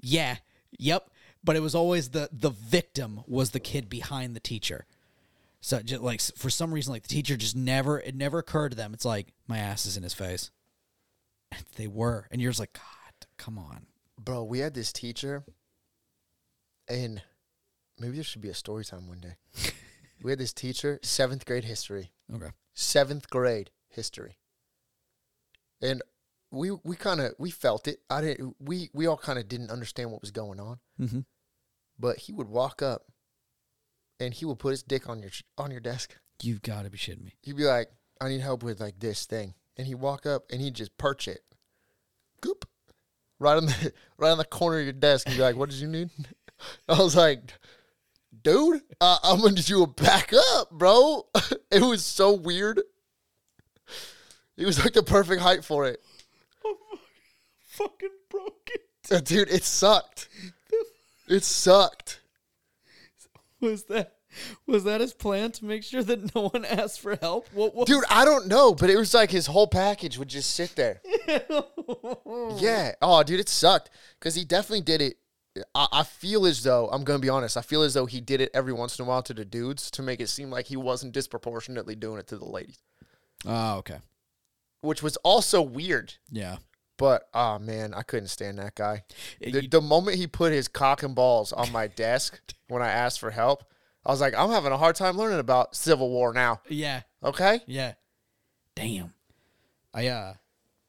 A: Yeah, yep, but it was always the the victim was the kid behind the teacher. So just like for some reason, like the teacher just never it never occurred to them. It's like my ass is in his face. And they were, and you're just like, God, come on.
B: Bro, we had this teacher, and maybe there should be a story time one day. we had this teacher, seventh grade history.
A: Okay.
B: Seventh grade history. And we we kind of we felt it. I didn't. We we all kind of didn't understand what was going on.
A: Mm-hmm.
B: But he would walk up, and he will put his dick on your on your desk.
A: You've got to be shitting me.
B: He'd be like, "I need help with like this thing," and he'd walk up and he'd just perch it, goop, right on the right on the corner of your desk. And be like, "What did you need?" I was like, "Dude, uh, I'm gonna do a to back up, bro." it was so weird. It was like the perfect height for it, Oh,
A: Fucking broken.
B: Uh, dude. It sucked. It sucked.
A: Was that was that his plan to make sure that no one asked for help? What was
B: Dude, I don't know, but it was like his whole package would just sit there. yeah. Oh, dude, it sucked because he definitely did it. I, I feel as though I'm gonna be honest. I feel as though he did it every once in a while to the dudes to make it seem like he wasn't disproportionately doing it to the ladies,
A: Oh, okay.
B: which was also weird.
A: Yeah.
B: But oh man, I couldn't stand that guy. The,
A: You-
B: the moment he put his cock and balls on my desk when I asked for help, I was like, I'm having a hard time learning about Civil War now.
A: Yeah.
B: Okay.
A: Yeah. Damn. I uh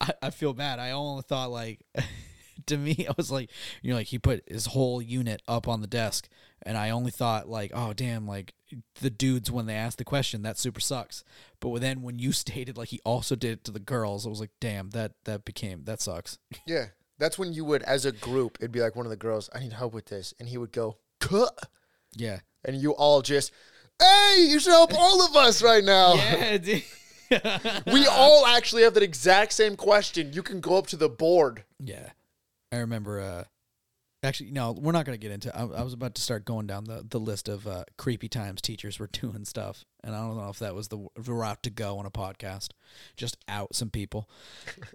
A: I, I feel bad. I only thought like to me I was like you know like he put his whole unit up on the desk and I only thought like oh damn like the dudes when they asked the question that super sucks. But then when you stated like he also did it to the girls I was like damn that that became that sucks.
B: Yeah. That's when you would, as a group, it'd be like one of the girls, I need help with this. And he would go.
A: Yeah.
B: And you all just, hey, you should help all of us right now.
A: Yeah, dude.
B: We all actually have that exact same question. You can go up to the board.
A: Yeah, I remember. Uh, actually, no, we're not gonna get into. I, I was about to start going down the the list of uh, creepy times teachers were doing stuff, and I don't know if that was the, the route to go on a podcast. Just out some people.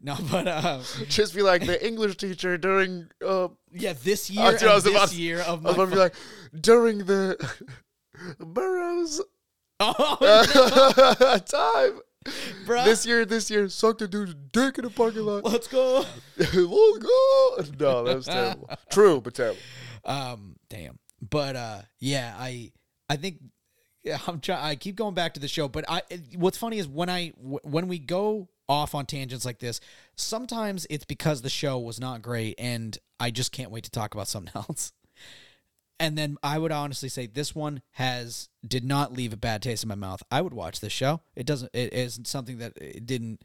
A: No, but uh,
B: Just be like the English teacher during, uh,
A: yeah, this year,
B: That's I was
A: this
B: about to-
A: year of
B: I was about to be like, during the Burroughs
A: oh,
B: time.
A: bro,
B: This year, this year, sucked a dude's dick in the parking lot.
A: let's go.
B: Let's go. No, that was terrible. True, but terrible.
A: Um, damn. But uh, yeah, I I think yeah, I'm trying. I keep going back to the show, but I what's funny is when I w- when we go off on tangents like this, sometimes it's because the show was not great, and I just can't wait to talk about something else. And then I would honestly say this one has did not leave a bad taste in my mouth. I would watch this show. It doesn't. It isn't something that it didn't.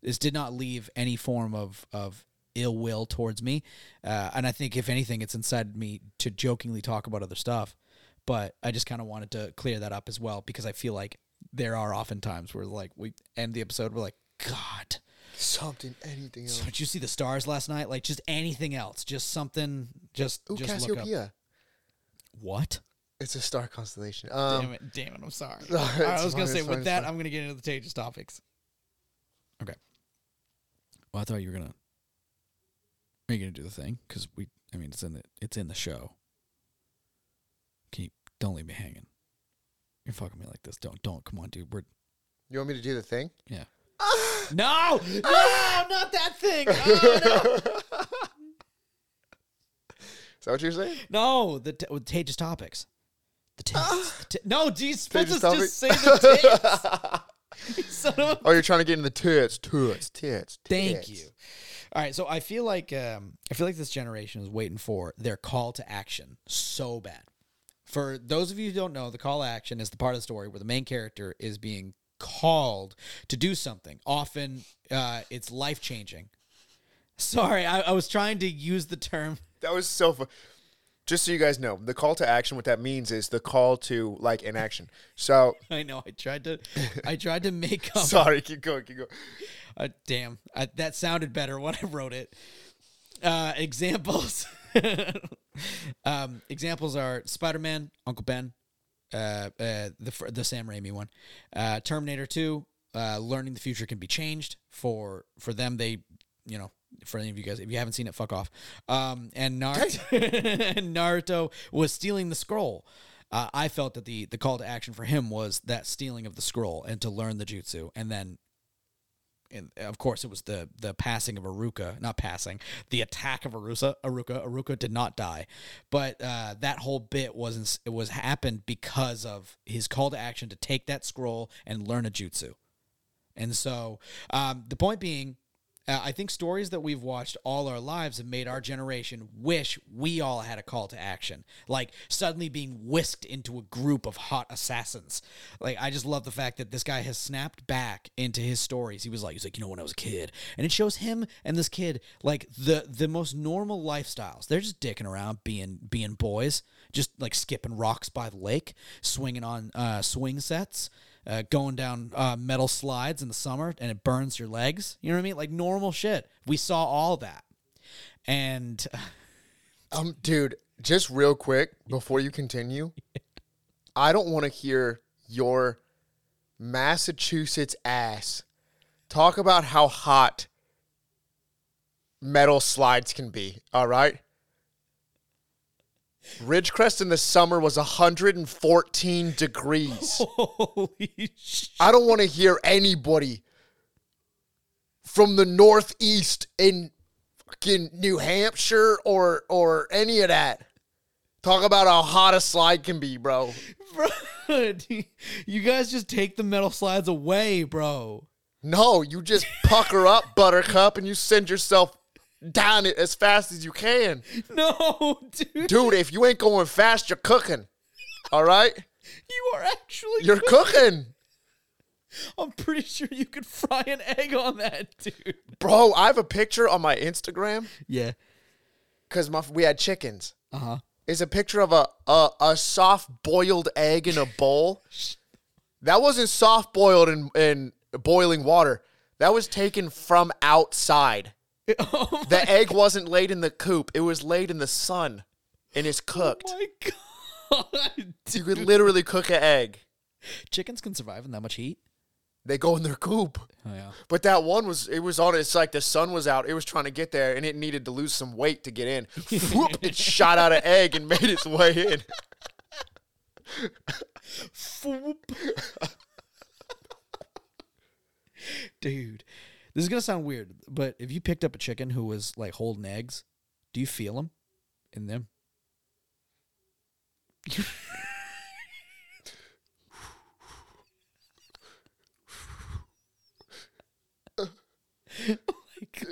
A: This did not leave any form of of ill will towards me. Uh, and I think if anything, it's inside me to jokingly talk about other stuff. But I just kind of wanted to clear that up as well because I feel like there are often times where like we end the episode, we're like, God,
B: Something, anything else.
A: so did you see the stars last night? Like just anything else, just something, just
B: Ooh,
A: just look up.
B: Cassiopeia.
A: What?
B: It's a star constellation. Um,
A: damn it! Damn it! I'm sorry.
B: No,
A: All right, I was gonna say with that,
B: fine.
A: I'm gonna get into the contagious topics. Okay. Well, I thought you were gonna. Are you gonna do the thing? Because we, I mean, it's in the it's in the show. Keep don't leave me hanging? You're fucking me like this. Don't don't come on, dude. We're
B: You want me to do the thing?
A: yeah. Ah! no, ah! no, not that thing. Oh, no.
B: Is that what you're saying?
A: No, the t- contagious topics. The tits. the ti- no, geez,
B: Contagious
A: just say the tits. A
B: Oh, you're trying to get in the tits, tits, tits.
A: Thank
B: tits.
A: you. All right, so I feel like um, I feel like this generation is waiting for their call to action so bad. For those of you who don't know, the call to action is the part of the story where the main character is being called to do something. Often, uh, it's life changing. Sorry, I, I was trying to use the term.
B: That was so fun. Just so you guys know, the call to action, what that means is the call to like inaction. So,
A: I know I tried to, I tried to make up.
B: sorry, keep going, keep going.
A: Uh, damn, I, that sounded better when I wrote it. Uh, examples. um, examples are Spider Man, Uncle Ben, uh, uh, the the Sam Raimi one, uh, Terminator Two. Uh, learning the future can be changed for for them. They, you know, for any of you guys, if you haven't seen it, fuck off. Um, and Naruto, and Naruto was stealing the scroll. Uh, I felt that the the call to action for him was that stealing of the scroll and to learn the jutsu, and then and of course it was the the passing of Aruka, not passing, the attack of Arusa, Aruka. Aruka did not die, but uh, that whole bit wasn't. It was happened because of his call to action to take that scroll and learn a jutsu. And so um, the point being, uh, I think stories that we've watched all our lives have made our generation wish we all had a call to action. Like suddenly being whisked into a group of hot assassins. Like I just love the fact that this guy has snapped back into his stories. He was like, he's like, you know, when I was a kid, and it shows him and this kid like the the most normal lifestyles. They're just dicking around, being being boys, just like skipping rocks by the lake, swinging on uh, swing sets uh, going down uh, metal slides in the summer and it burns your legs. You know what I mean? Like normal shit. We saw all that. And
B: Um, dude, just real quick before you continue, I don't want to hear your Massachusetts ass talk about how hot metal slides can be. All right. Ridgecrest in the summer was 114 degrees.
A: holy shit.
B: I don't want to hear anybody from the Northeast in fucking New Hampshire or or any of that talk about how hot a slide can be, bro.
A: Bro, you guys just take the metal slides away, bro.
B: No, you just pucker up, Buttercup, and you send yourself down it as fast as you can.
A: No, dude.
B: Dude, if you ain't going fast, you're cooking. All right?
A: You are actually
B: You're cooking.
A: I'm pretty sure you could fry an egg on that, dude.
B: Bro, I have a picture on my Instagram
A: Yeah.
B: because my we had chickens.
A: Uh-huh.
B: Is a picture of a, a a soft boiled egg in a bowl. That wasn't soft boiled in, in boiling water. That was taken from outside.
A: Oh
B: The egg wasn't laid in the coop. It was laid in the sun and it's oh cooked.
A: my god.
B: You could literally cook an egg.
A: Chickens can survive in that much heat?
B: They go in their coop.
A: Oh yeah.
B: But that one was it was on it's like the sun was out. It was trying to get there and it needed to lose some weight to get in. Whoop, it shot out an egg and made its way in.
A: Dude, this is gonna sound weird, but if you picked up a chicken who was like holding eggs, do you feel them in them? Oh like,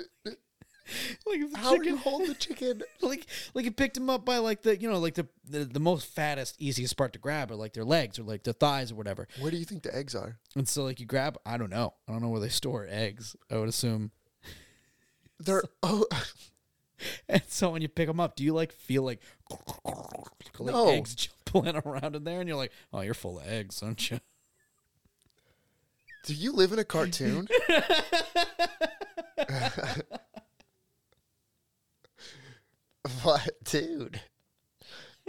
A: like the
B: How do
A: chicken
B: you hold the chicken?
A: like like you picked them up by like the you know like the, the the most fattest easiest part to grab or like their legs or like their thighs or whatever
B: Where do you think the eggs are?
A: and so like you grab i don't know i don't know where they store eggs i would assume
B: They're oh
A: and so when you pick them up do you like feel like, like
B: No.
A: eggs jumping around in there and you're like oh you're full of eggs aren't you
B: Do you live in a cartoon? what, dude?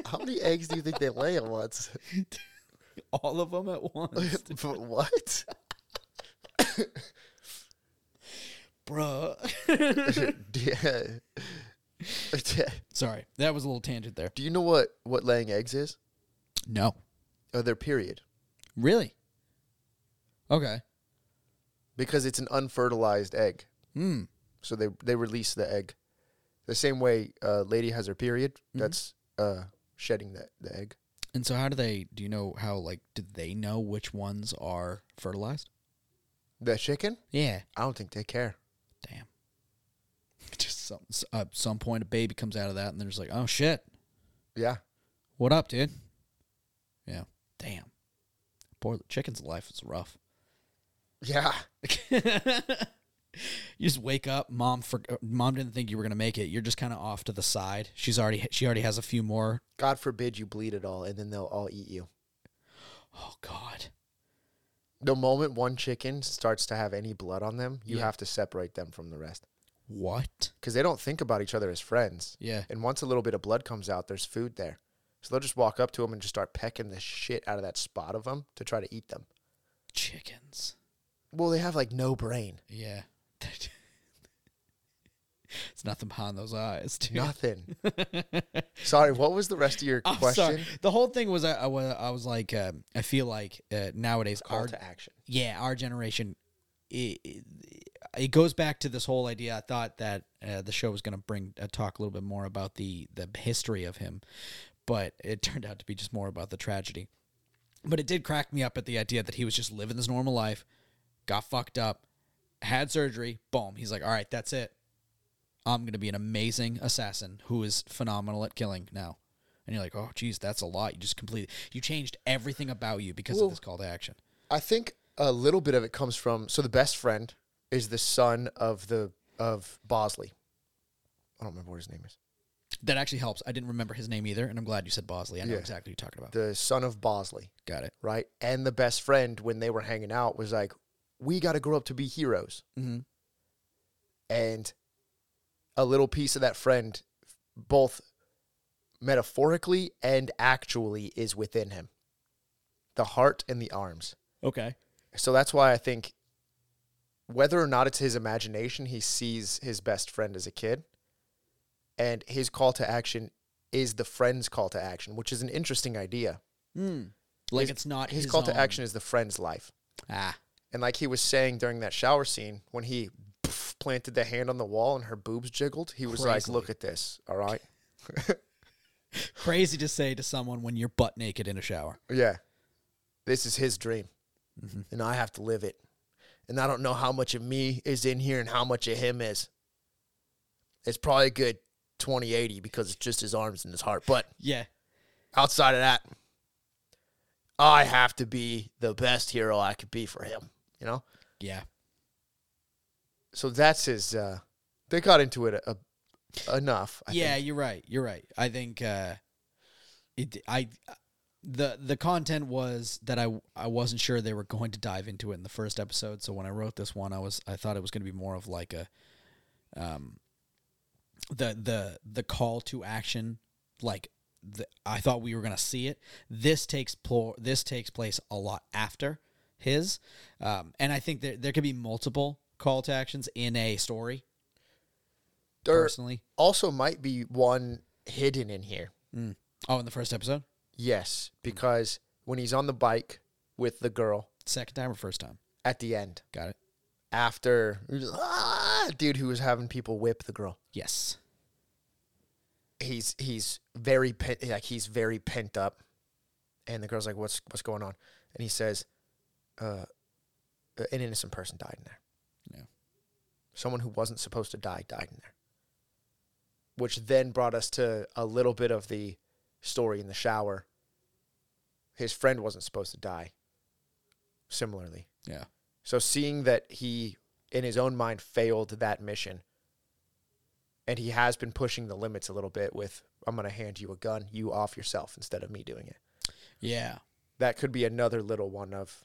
B: How many eggs do you think they lay at once?
A: all of them at once
B: But what?
A: bruh
B: yeah.
A: sorry that was a little tangent there
B: Do you know what what laying eggs is?
A: no
B: Oh, their period.
A: really okay
B: Because it's an unfertilized egg.
A: hmm
B: So they they release the egg. The same way a lady has her period,
A: Mm-hmm.
B: that's uh shedding the, the egg.
A: And so, how do they? Do you know how? Like, do they know which ones are fertilized?
B: The chicken?
A: Yeah.
B: I don't think they care.
A: Damn. Just some at some point a baby comes out of that and they're just like, oh shit,
B: Yeah.
A: what up, dude? Yeah. Damn. Poor chicken's life is rough.
B: Yeah.
A: you just wake up, mom for mom didn't think you were gonna make it. You're just kind of off to the side. She's already she already has a few more.
B: God forbid you bleed it all, and then they'll all eat you.
A: Oh God.
B: The moment one chicken starts to have any blood on them, you
A: Yeah.
B: have to separate them from the rest
A: What?
B: because they don't think about each other as friends.
A: Yeah.
B: And once a little bit of blood comes out, there's food there. So they'll just walk up to them and just start pecking the shit out of that spot of them to try to eat them.
A: Chickens.
B: Well, they have like no brain.
A: Yeah. it's nothing behind those eyes, dude.
B: Nothing. sorry, what was the rest of your
A: I'm
B: question?
A: sorry. The whole thing was I, I was I was like um, I feel like uh, nowadays
B: Call
A: our
B: to action.
A: yeah our generation it, it, it goes back to this whole idea. I thought that uh, the show was going to bring uh, talk a little bit more about the the history of him, but it turned out to be just more about the tragedy. But it did crack me up at the idea that he was just living his normal life, got fucked up, had surgery, boom. He's like, all right, that's it. I'm going to be an amazing assassin who is phenomenal at killing now. And you're like, oh, geez, that's a lot. You just completely, you changed everything about you because
B: Well-
A: of this call to action.
B: I think a little bit of it comes from so the best friend is the son of the of Bosley. I don't remember what his name is.
A: That actually helps. I didn't remember his name either, and I'm glad you said Bosley. I know
B: Yeah.
A: exactly what you're talking about.
B: The son of Bosley,
A: Got it.
B: right? And the best friend when they were hanging out was like, "We got to grow up to be heroes."
A: Mm-hmm.
B: And a little piece of that friend, both metaphorically and actually, is within him. The heart and the arms.
A: Okay.
B: So that's why I think whether or not it's his imagination, he sees his best friend as a kid. And his call to action is the friend's call to action, which is an interesting idea.
A: Mm. Like
B: His-
A: it's not
B: His,
A: his,
B: call to action is the friend's life.
A: Ah.
B: And like he was saying during that shower scene, when he pff, planted the hand on the wall and her boobs jiggled, he was like, Look at this, all right?
A: Crazy to say to someone when you're butt naked in a shower.
B: Yeah. This is his dream.
A: Mhm.
B: And I have to live it. And I don't know how much of me is in here and how much of him is. It's probably a good 2080 because it's just his arms and his heart. But
A: Yeah.
B: outside of that, I have to be the best hero I could be for him, you know?
A: Yeah.
B: So that's his uh they got into it a, a, enough. I
A: yeah,
B: think.
A: you're right. You're right. I think uh it I the the content was that I I wasn't sure they were going to dive into it in the first episode. So when I wrote this one, I was I thought it was going to be more of like a um the the the call to action like the, I thought we were going to see it. This takes pl- this takes place a lot after his. Um and I think there there could be multiple call to actions in a story
B: There
A: personally.
B: also might be one hidden in here.
A: Oh, in the first episode?
B: Yes, because when he's on the bike with the girl
A: Second time or first time?
B: at the end,
A: Got it.
B: after ah, dude who was having people whip the girl.
A: Yes.
B: He's he's very pent, like he's very pent up, and the girl's like, "What's what's going on?" And he says, "Uh, an innocent person died in there.
A: Yeah.
B: someone who wasn't supposed to die died in there." Which then brought us to a little bit of the story in the shower. His friend wasn't supposed to die. Similarly,
A: Yeah.
B: so seeing that he, in his own mind, failed that mission, and he has been pushing the limits a little bit with, I'm going to hand you a gun, you off yourself instead of me doing it.
A: Yeah.
B: That could be another little one of,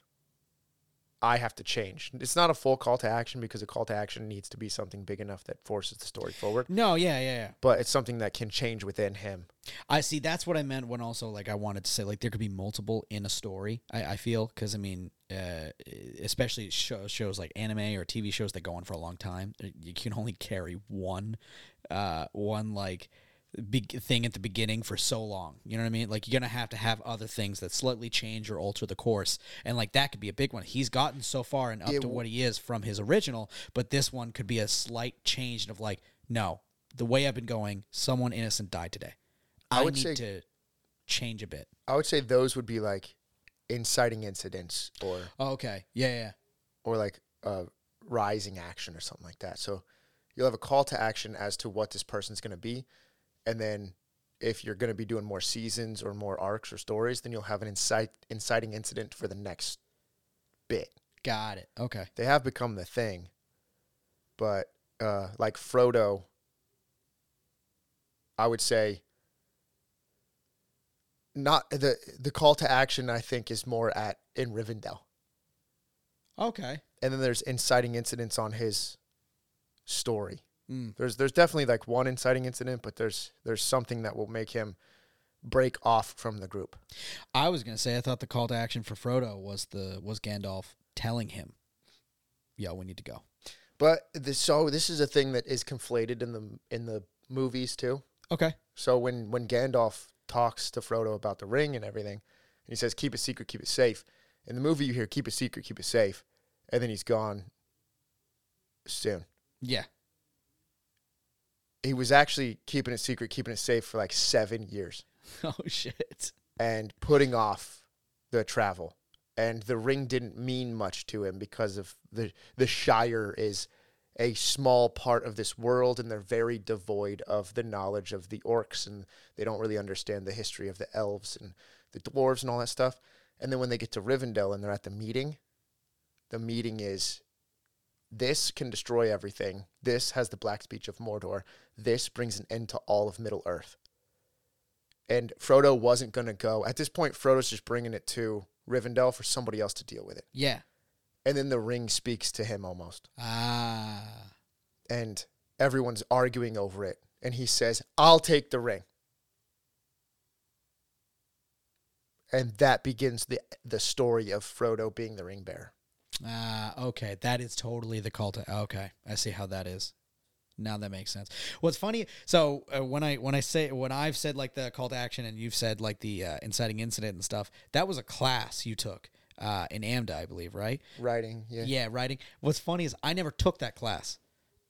B: I have to change. It's not a full call to action because a call to action needs to be something big enough that forces the story forward,
A: No, yeah, yeah, yeah.
B: but it's something that can change within him.
A: I see. That's what I meant when also like I wanted to say like there could be multiple in a story. I, I feel because I mean, uh, especially shows shows like anime or TV shows that go on for a long time. You can only carry one, uh, one like big thing at the beginning for so long. You know what I mean? Like you're gonna have to have other things that slightly change or alter the course, and like that could be a big one. He's gotten so far and up
B: Yeah,
A: to what he is from his original, but this one could be a slight change of like, no, the way I've been going, someone innocent died today.
B: I
A: I,
B: would
A: need
B: say-
A: to change a bit.
B: I would say those would be like inciting incidents or
A: Oh, okay. Yeah, yeah.
B: or like a rising action or something like that. So you'll have a call to action as to what this person's going to be, and then if you're going to be doing more seasons or more arcs or stories, then you'll have an incite inciting incident for the next bit.
A: Got it. Okay.
B: They have become the thing, but uh, like Frodo, I would say not the the call to action. I think is more at in Rivendell,
A: Okay.
B: and then there's inciting incidents on his story.
A: Mm.
B: There's there's definitely like one inciting incident, but there's there's something that will make him break off from the group.
A: I was gonna say I thought the call to action for Frodo was the was Gandalf telling him, "Yo, we need to go."
B: But this so this is a thing that is conflated in the in the movies too.
A: Okay.
B: So when when Gandalf talks to Frodo about the ring and everything, and he says, "Keep it secret, keep it safe." In the movie, you hear, "Keep it secret, keep it safe," and then he's gone soon.
A: Yeah.
B: He was actually keeping it secret, keeping it safe for like seven years,
A: Oh shit.
B: and putting off the travel. And the ring didn't mean much to him because of the the Shire is a small part of this world, and they're very devoid of the knowledge of the orcs, and they don't really understand the history of the elves and the dwarves and all that stuff. And then when they get to Rivendell and they're at the meeting, the meeting is this can destroy everything. This has the black speech of Mordor. This brings an end to all of Middle Earth. And Frodo wasn't going to go. At this point, Frodo's just bringing it to Rivendell for somebody else to deal with it.
A: Yeah.
B: And then the ring speaks to him almost.
A: Ah.
B: And everyone's arguing over it. And he says, I'll take the ring. And that begins the the story of Frodo being the ring bearer.
A: Ah. Okay. That is totally the call to. Okay. I see how that is. Now that makes sense. What's funny? So uh, when I when I say when I've said like the call to action and you've said like the uh, inciting incident and stuff, that was a class you took uh, in AMDA, I believe, right?
B: Writing, yeah.
A: Yeah, writing. What's funny is I never took that class.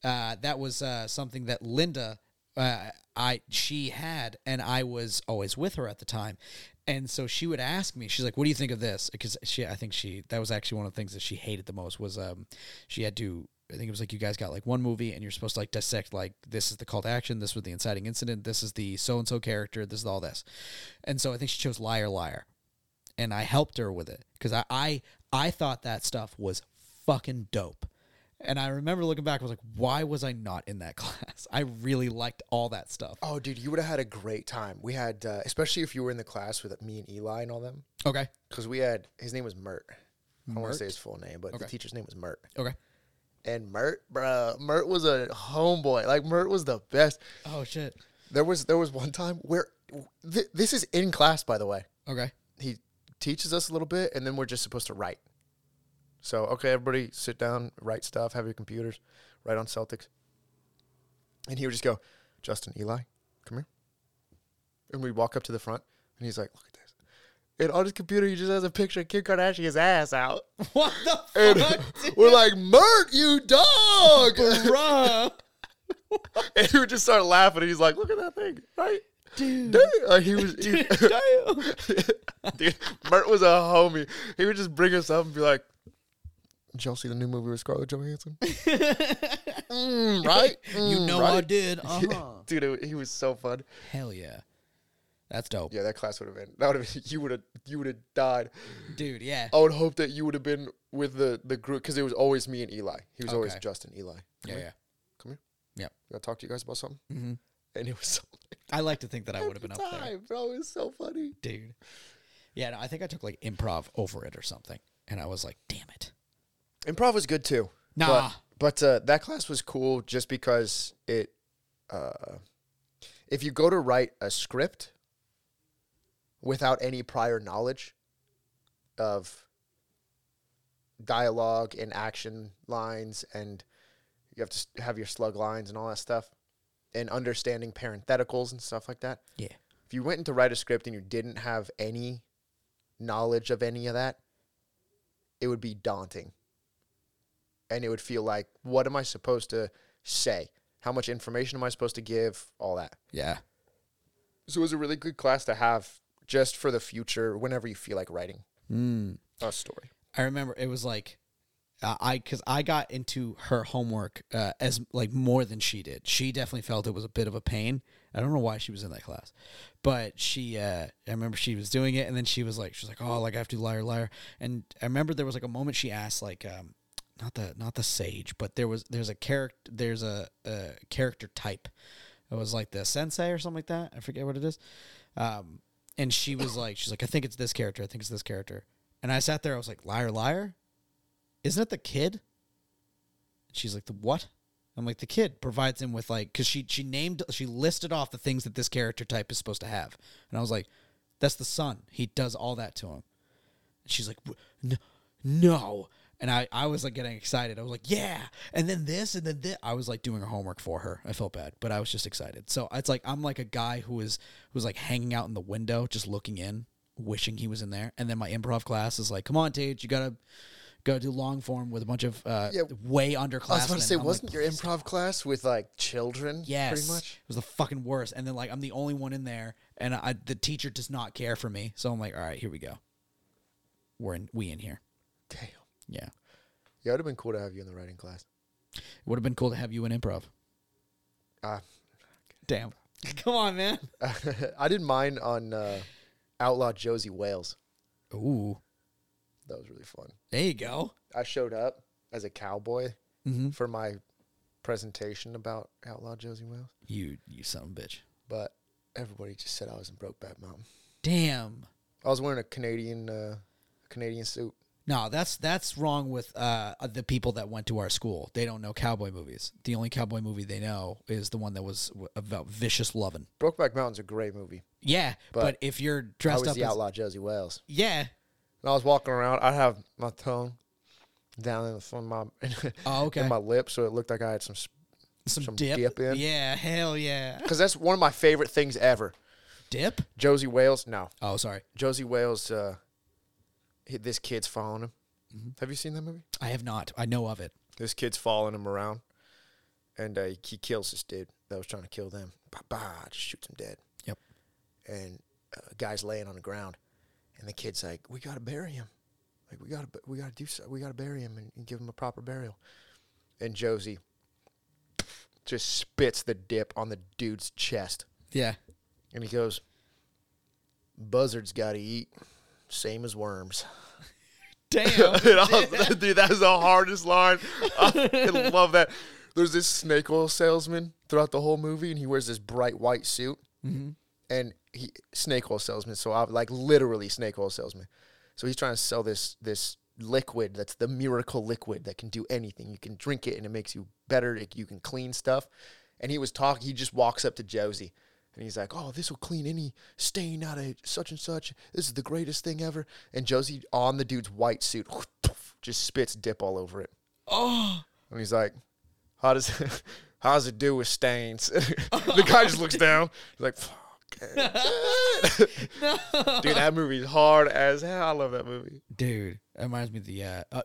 A: Uh, that was uh, something that Linda, uh, I she had, and I was always with her at the time, and so she would ask me. She's like, "What do you think of this?" Because she, I think she that was actually one of the things that she hated the most was um, she had to. I think it was like you guys got like one movie and you're supposed to like dissect like this is the call to action, this was the inciting incident, this is the so and so character, this is all this, and so I think she chose liar liar, and I helped her with it because I, I I thought that stuff was fucking dope. And I remember looking back, I was like, why was I not in that class? I really liked all that stuff.
B: Oh, dude, you would have had a great time. We had, uh, especially if you were in the class with me and Eli and all them,
A: Okay.
B: because we had his name was Mert. I don't want to say his full name, but the teacher's name was Mert.
A: Okay.
B: And Mert, bruh, Mert was a homeboy. Like Mert was the best.
A: Oh shit.
B: There was there was one time where th- this is in class, by the way.
A: Okay.
B: He teaches us a little bit, and then we're just supposed to write. So okay, everybody, sit down, write stuff, have your computers, write on Celtx. And he would just go, Justin, Eli, come here. And we walk up to the front, and he's like, look at this. And on his computer, he just has a picture of Kim Kardashian's ass out.
A: What the
B: And
A: fuck,
B: we're like, Mert, you dog!
A: bruh?
B: and he would just start laughing. And he's like, look at that thing, right?
A: Dude.
B: Dude, like he was, he, dude, Mert was a homie. He would just bring us up and be like, "Did y'all see the new movie with Scarlett Johansson?" Mm, right?
A: you
B: Mm,
A: know I did. Uh-huh.
B: dude. It, he was so fun.
A: Hell yeah. That's dope.
B: Yeah, that class would have been. That would have. You would have. You would have died.
A: Dude, yeah.
B: I would hope that you would have been with the the group because it was always me and Eli. He was always Justin, Eli. Come
A: Yeah,
B: here.
A: yeah.
B: Come here.
A: Yep.
B: Gotta talk to you guys about something.
A: hmm
B: And it was so.
A: I like to think that I would have been up there.
B: time, bro. It was so funny.
A: Dude. Yeah, no, I think I took like improv over it or something. And I was like, damn it.
B: Improv was good too.
A: Nah.
B: But, but uh, that class was cool just because it. Uh, if you go to write a script without any prior knowledge of dialogue and action lines, and you have to have your slug lines and all that stuff, and understanding parentheticals and stuff like that.
A: Yeah.
B: If you went in to write a script and you didn't have any knowledge of any of that, it would be daunting. And it would feel like, what am I supposed to say? How much information am I supposed to give? All that.
A: Yeah.
B: So it was a really good class to have just for the future whenever you feel like writing
A: Mm.
B: a story.
A: I remember it was like uh, I because I got into her homework uh, as like more than she did. She definitely felt it was a bit of a pain. I don't know why she was in that class, but she. Uh, I remember she was doing it, and then she was like, she was like, oh, like I have to do liar, liar. And I remember there was like a moment she asked, like, um, not the not the sage, but there was there's a character there's a, a character type. It was like the sensei or something like that. I forget what it is. Um, and she was like, she's like, I think it's this character. I think it's this character. And I sat there. I was like, liar, liar. Isn't it the kid? She's like, the what? I'm like, the kid provides him with like, because she she named she listed off the things that this character type is supposed to have, and I was like, that's the son. He does all that to him. And she's like, no, no. And I, I was like getting excited. I was like, yeah. And then this, and then this. I was like doing her homework for her. I felt bad, but I was just excited. So it's like I'm like a guy who is who's like hanging out in the window, just looking in, wishing he was in there. And then my improv class is like, come on, Tage, you gotta go do long form with a bunch of uh,
B: Yeah.
A: way underclassmen.
B: I was about to say,
A: I'm
B: wasn't your improv class with like children?
A: Yes,
B: pretty much.
A: It was the fucking worst. And then like I'm the only one in there, and I the teacher does not care for me. So I'm like, all right, here we go. We're in. We in here.
B: Damn.
A: Yeah.
B: Yeah, it would have been cool to have you in the writing class.
A: It would have been cool to have you in improv.
B: Ah,
A: Damn. Come on, man.
B: I did mine on uh, Outlaw Josey Wales.
A: Ooh.
B: That was really fun.
A: There you go.
B: I showed up as a cowboy
A: Mm-hmm.
B: for my presentation about Outlaw Josey Wales,
A: You you son of a bitch.
B: but everybody just said I was in Brokeback Mountain.
A: Damn.
B: I was wearing a Canadian uh, Canadian suit.
A: No, that's that's wrong with uh, the people that went to our school. They don't know cowboy movies. The only cowboy movie they know is the one that was w- about vicious loving.
B: Brokeback Mountain's a great movie.
A: Yeah, but,
B: But
A: if you're
B: I
A: dressed
B: was
A: up
B: the
A: as
B: Outlaw Josey Wales.
A: yeah,
B: And I was walking around. I have my tongue down in the front of my
A: oh okay,
B: in my lip, so it looked like I had some.
A: some,
B: some
A: dip.
B: dip in.
A: Yeah, hell yeah,
B: Because that's one of my favorite things ever.
A: dip.
B: Josey Wales. No,
A: Oh, sorry,
B: Josey Wales. Uh, this kid's following him.
A: Mm-hmm.
B: Have you seen that movie?
A: I have not. I know of it.
B: This kid's following him around, and uh, he kills this dude that was trying to kill them. Bah, bah, just shoots him dead.
A: Yep.
B: And uh, guy's laying on the ground, and the kid's like, "We gotta bury him. Like we gotta, we gotta do so. We gotta bury him and, and give him a proper burial." And Josey just spits the dip on the dude's chest,
A: Yeah.
B: and he goes, "Buzzards gotta eat, same as worms."
A: Damn.
B: And was- dude, that's the hardest line. I love that. There's this snake oil salesman throughout the whole movie, and he wears this bright white suit.
A: mm-hmm.
B: And he snake oil salesman, so I'm like literally snake oil salesman. So he's trying to sell this this liquid that's the miracle liquid that can do anything. You can drink it and it makes you better. It, you can clean stuff. And he was talking. He just walks up to Josey, and he's like, "Oh, this will clean any stain out of such and such. This is the greatest thing ever." And Josey on the dude's white suit just spits dip all over it.
A: Oh,
B: And he's like, "How does how does it do with stains?" the guy just looks down. He's like, "Fuck." Dude, that movie's hard as hell. I love that movie.
A: dude, that reminds me of the uh, uh,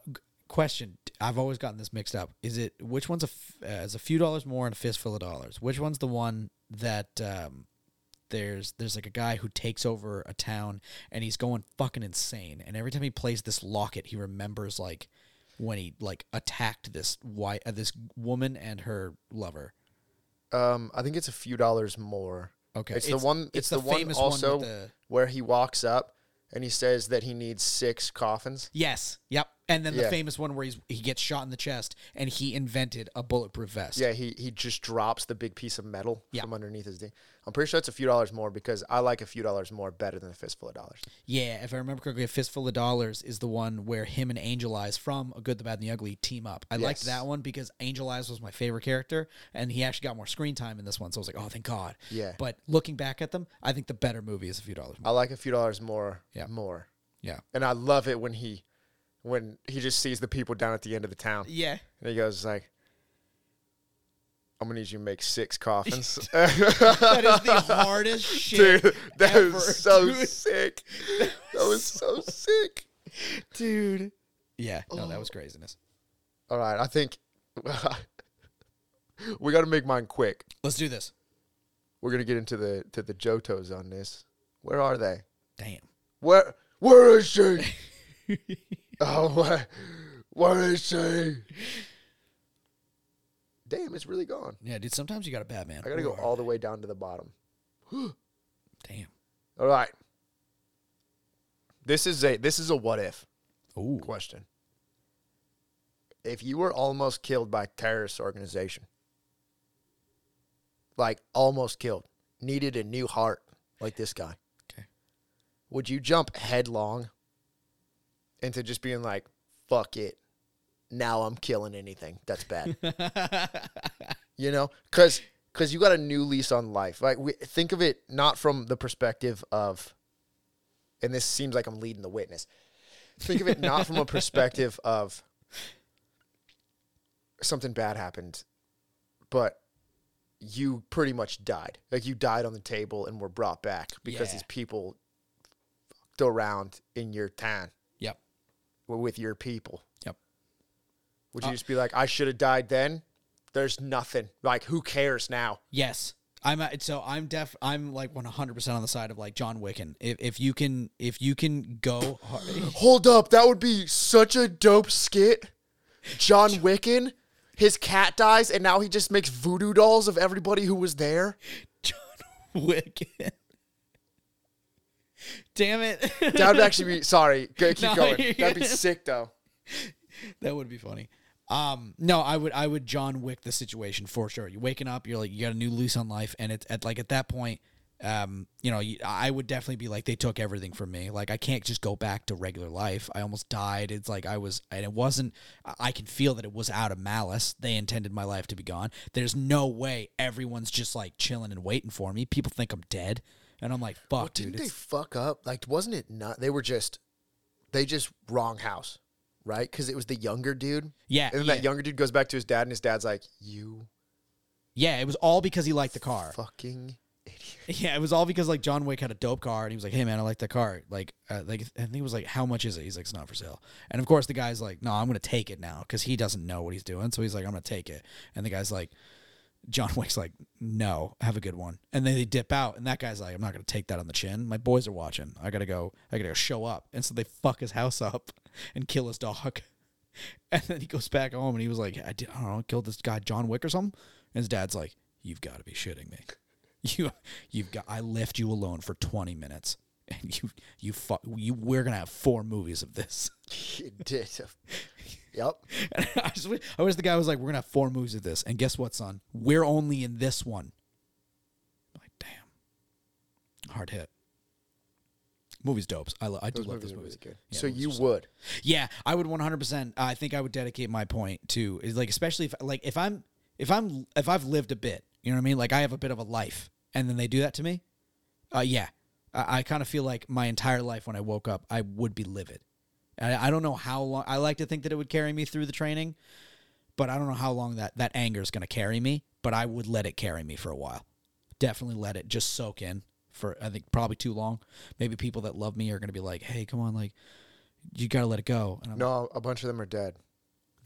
A: question. I've always gotten this mixed up. Is it which one's a f- uh, is a few dollars more and a fistful of dollars? Which one's the one that um, there's there's like a guy who takes over a town and he's going fucking insane. And every time he plays this locket, he remembers like when he like attacked this white uh, this woman and her lover.
B: Um, I think it's a few dollars more.
A: Okay,
B: It's, the one. It's, the, one
A: famous
B: also
A: with the
B: where he walks up and he says that he needs six coffins.
A: yes, yep. And then the
B: Yeah.
A: famous one where he's he gets shot in the chest and he invented a bulletproof vest.
B: Yeah, he he just drops the big piece of metal
A: Yeah.
B: from underneath his thing. I'm pretty sure it's a few dollars more because I like a few dollars more better than a fistful of dollars.
A: Yeah, if I remember correctly, a fistful of dollars is the one where him and Angel Eyes from A Good, the Bad, and the Ugly team up. I liked
B: Yes.
A: that one because Angel Eyes was my favorite character, and he actually got more screen time in this one. So I was like, oh, thank God.
B: Yeah.
A: But looking back at them, I think the better movie is a few dollars more.
B: I like a few dollars more.
A: Yeah.
B: More.
A: Yeah.
B: And I love it when he when he just sees the people down at the end of the town.
A: Yeah.
B: And he goes like I'm gonna need you to make six coffins.
A: That is the hardest shit.
B: Dude, that
A: ever,
B: was so
A: dude.
B: sick. That was so sick.
A: Dude. Yeah, no, that oh. was craziness.
B: All right, I think we got to make mine quick.
A: Let's do this.
B: We're gonna get into the to the Jotos on this. Where are they?
A: Damn.
B: Where where is she? Oh, What did it say? Damn, it's really gone.
A: Yeah, dude. Sometimes you got a Batman.
B: I gotta go all the way down to the bottom.
A: Damn.
B: All right. This is a this is a what if
A: Ooh.
B: question. If you were almost killed by a terrorist organization, like almost killed, needed a new heart like this guy,
A: Okay.
B: would you jump headlong into just being like, fuck it. Now I'm killing anything. That's bad. you know? Cause cause you got a new lease on life. Like we think of it not from the perspective of and this seems like I'm leading the witness. Think of it not from a perspective of something bad happened, but you pretty much died. Like you died on the table and were brought back because
A: Yeah.
B: these people fucked around in your town with your people.
A: Yep.
B: Would
A: Uh,
B: you just be like, I should have died then? There's nothing. Like, who cares now?
A: Yes. I'm at, so I'm def I'm like 100% on the side of like John Wicken. If if you can if you can go hard,
B: Hold up, that would be such a dope skit. John Wicken, his cat dies, and now he just makes voodoo dolls of everybody who was there.
A: John Wicken. Damn it.
B: That would actually be sorry. Go- Keep
A: No,
B: going.
A: you're
B: That'd be
A: good.
B: sick though.
A: that would be funny. Um, no, I would I would John Wick the situation for sure. You're waking up, you're like you got a new lease on life, and it's at like at that point, um, you know, you, I would definitely be like they took everything from me. Like I can't just go back to regular life. I almost died. It's like I was, and it wasn't. I- I can feel that it was out of malice. They intended my life to be gone. There's no way everyone's just like chilling and waiting for me. People think I'm dead, and I'm like, fuck, dude.
B: Didn't they fuck up? Like, wasn't it not? They were just, they just wrong house, right? Because it was the younger dude.
A: yeah,
B: And then
A: yeah,
B: that younger dude goes back to his dad, and his dad's like, "You
A: yeah. It was all because he liked the car.
B: fucking idiot."
A: Yeah, it was all because like John Wick had a dope car, and he was like, "Hey man, I like that car." Like, uh, like I think it was like, "How much is it?" He's like, "It's not for sale." And of course, the guy's like, "No, I'm gonna take it now," because he doesn't know what he's doing. So he's like, "I'm gonna take it." And the guy's like, John Wick's like, "No, have a good one." And then they dip out, and that guy's like, "I'm not gonna take that on the chin. My boys are watching. I gotta go. I gotta go show up." And so they fuck his house up and kill his dog. And then he goes back home, and he was like, "I, did, I don't know, killed this guy John Wick or something." And his dad's like, "You've got to be shitting me." You, you've got. I left you alone for twenty minutes, and you, you, fuck. You, we're gonna have four movies of this.
B: You did. Yep.
A: And I just, wish- I wish the guy was like, "We're gonna have four movies of this," and guess what, son? We're only in this one. I'm like, damn, hard hit. Movie's dopes. I, lo- I do
B: Those
A: love
B: movies
A: those
B: are
A: movies.
B: really.
A: Yeah,
B: so
A: movies
B: you would.
A: Yeah, I would 100%. I think I would dedicate my point to is like especially if like if I'm if I'm if I've lived a bit, you know what I mean? Like I have a bit of a life and then they do that to me. Uh yeah. I, I kind of feel like my entire life when I woke up, I would be livid. I, I don't know how long I like to think that it would carry me through the training, but I don't know how long that that anger is going to carry me, but I would let it carry me for a while. Definitely let it just soak in for I think probably too long. Maybe people that love me are going to be like, "Hey, come on, like you got to let it go." And I'm
B: No, a bunch of them are dead.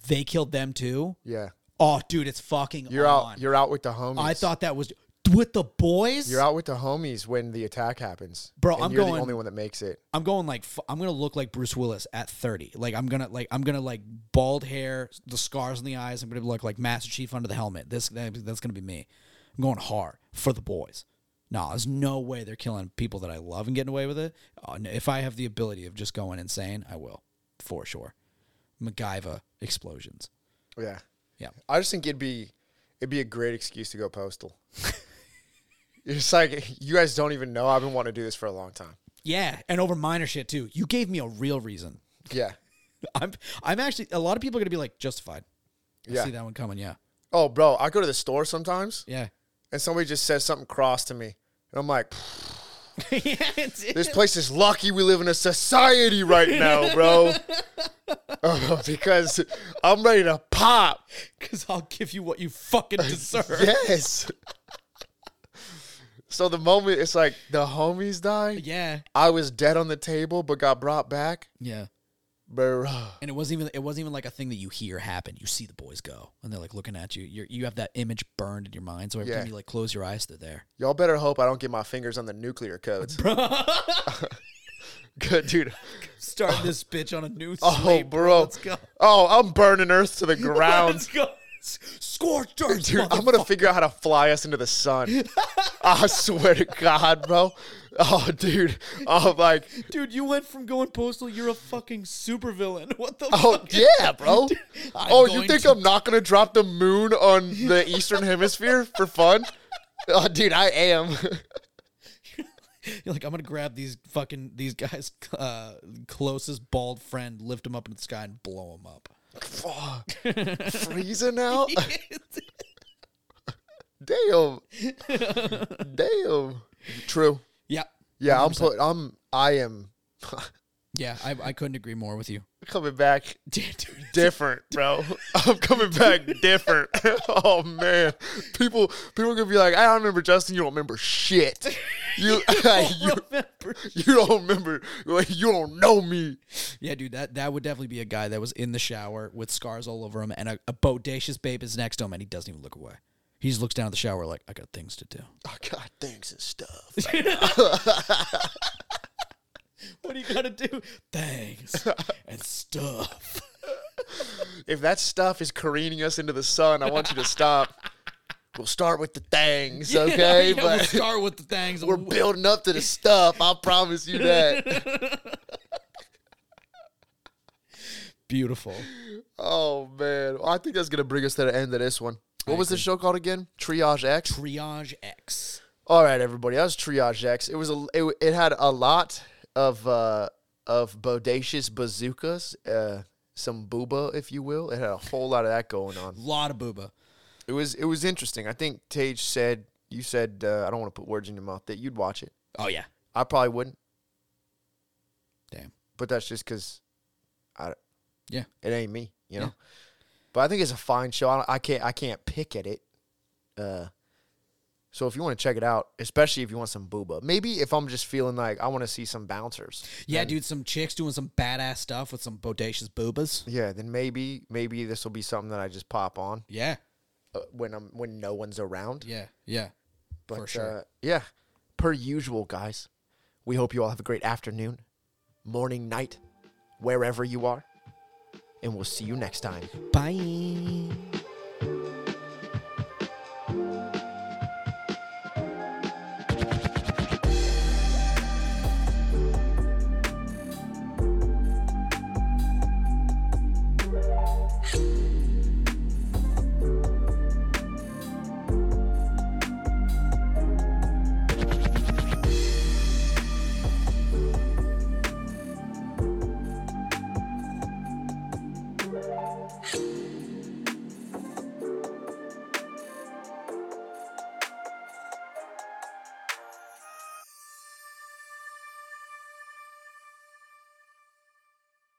A: they killed them too.
B: Yeah.
A: Oh, dude, it's fucking
B: You're
A: on.
B: out. You're out with the homies.
A: I thought that was with the boys.
B: you're out with the homies when the attack happens,
A: Bro, I'm
B: you're
A: going-
B: the only one that makes it.
A: I'm going like I'm gonna look like Bruce Willis at 30. Like I'm gonna like I'm gonna like bald hair, the scars in the eyes. I'm gonna look like Master Chief under the helmet. This that's gonna be me. I'm going hard for the boys. No, there's no way they're killing people that I love and getting away with it. Uh, if I have the ability of just going insane, I will for sure. MacGyver explosions.
B: Yeah.
A: Yeah.
B: I just think it'd be it'd be a great excuse to go postal. it's like you guys don't even know I've been wanting to do this for a long time.
A: Yeah, and over minor shit too. You gave me a real reason.
B: Yeah.
A: I'm I'm actually a lot of people are gonna be like justified. I
B: Yeah.
A: see that one coming. Yeah,
B: Oh, bro, I go to the store sometimes
A: yeah,
B: and somebody just says something cross to me, and I'm like,
A: yeah.
B: "This place is lucky we live in a society right now, bro." Oh, because I'm ready to pop.
A: because I'll give you what you fucking deserve.
B: Yes. So the moment it's like the homies die,
A: yeah,
B: I was dead on the table but got brought back.
A: yeah.
B: Bro,
A: And it wasn't even it wasn't even like a thing that you hear happen. You see the boys go, and they're like looking at you. You you have that image burned in your mind. So every
B: Yeah.
A: time you like close your eyes, they're there.
B: y'all better hope I don't get my fingers on the nuclear codes. Good, dude.
A: Starting this bitch on a new
B: Oh,
A: slate,
B: bro.
A: Let's go.
B: Oh, I'm burning Earth to the ground.
A: Let's go. Scorched earth,
B: Dude, I'm gonna figure out how to fly us into the sun. I swear to God, bro. Oh, dude. Oh, like,
A: Dude, you went from going postal, you're a fucking supervillain. What the
B: oh
A: fuck?
B: yeah, bro.
A: I'm
B: Oh, you think
A: to-
B: I'm not gonna drop the moon on the Eastern Hemisphere for fun? Oh, dude, I am.
A: You're like, I'm gonna grab these fucking these guys' uh, closest bald friend, lift him up into the sky, and blow him up.
B: Fuck. Freezing out? Damn. Damn. True.
A: yeah,
B: Yeah, I'm put. I'm. I am
A: yeah, I, I couldn't agree more with you.
B: coming back different, bro. I'm coming back different. oh man, people people gonna be like, I don't remember Justin. You don't remember shit. You you,
A: remember.
B: you don't remember. Like you don't know me.
A: Yeah, dude, that that would definitely be a guy that was in the shower with scars all over him, and a, a bodacious babe is next to him, and he doesn't even look away. He just looks down at the shower like, I got things to do.
B: I got things and stuff.
A: What do you gotta do? Things and stuff.
B: if that stuff is careening us into the sun, I want you to stop. We'll start with the things, okay?
A: yeah, we'll start with the things.
B: we're building up to the stuff. I promise you that.
A: beautiful.
B: Oh man, well, I think that's gonna bring us to the end of this one. What was the show called again? Triage X.
A: Triage X.
B: All right, everybody, that was Triage X. It was a it, it had a lot of uh of bodacious bazookas, uh some booba, if you will. It had a whole lot of that going on.
A: A lot of booba.
B: It was it was interesting. I think Tage said you said uh, I don't want to put words in your mouth that you'd watch it.
A: Oh yeah.
B: I probably wouldn't,
A: Damn.
B: but that's just because I
A: Yeah.
B: it ain't me, you know.
A: Yeah.
B: But I think it's a fine show. I, I can't I can't pick at it. Uh, so if you want to check it out, especially if you want some booba, maybe if I'm just feeling like I want to see some bouncers,
A: Yeah, dude, some chicks doing some badass stuff with some bodacious boobas.
B: yeah, then maybe maybe this will be something that I just pop on
A: Yeah.
B: uh, when I'm when no one's around.
A: Yeah. Yeah.
B: But
A: for sure.
B: uh, yeah, per usual, guys. We hope you all have a great afternoon, morning, night, wherever you are, and we'll see you next time.
A: Bye.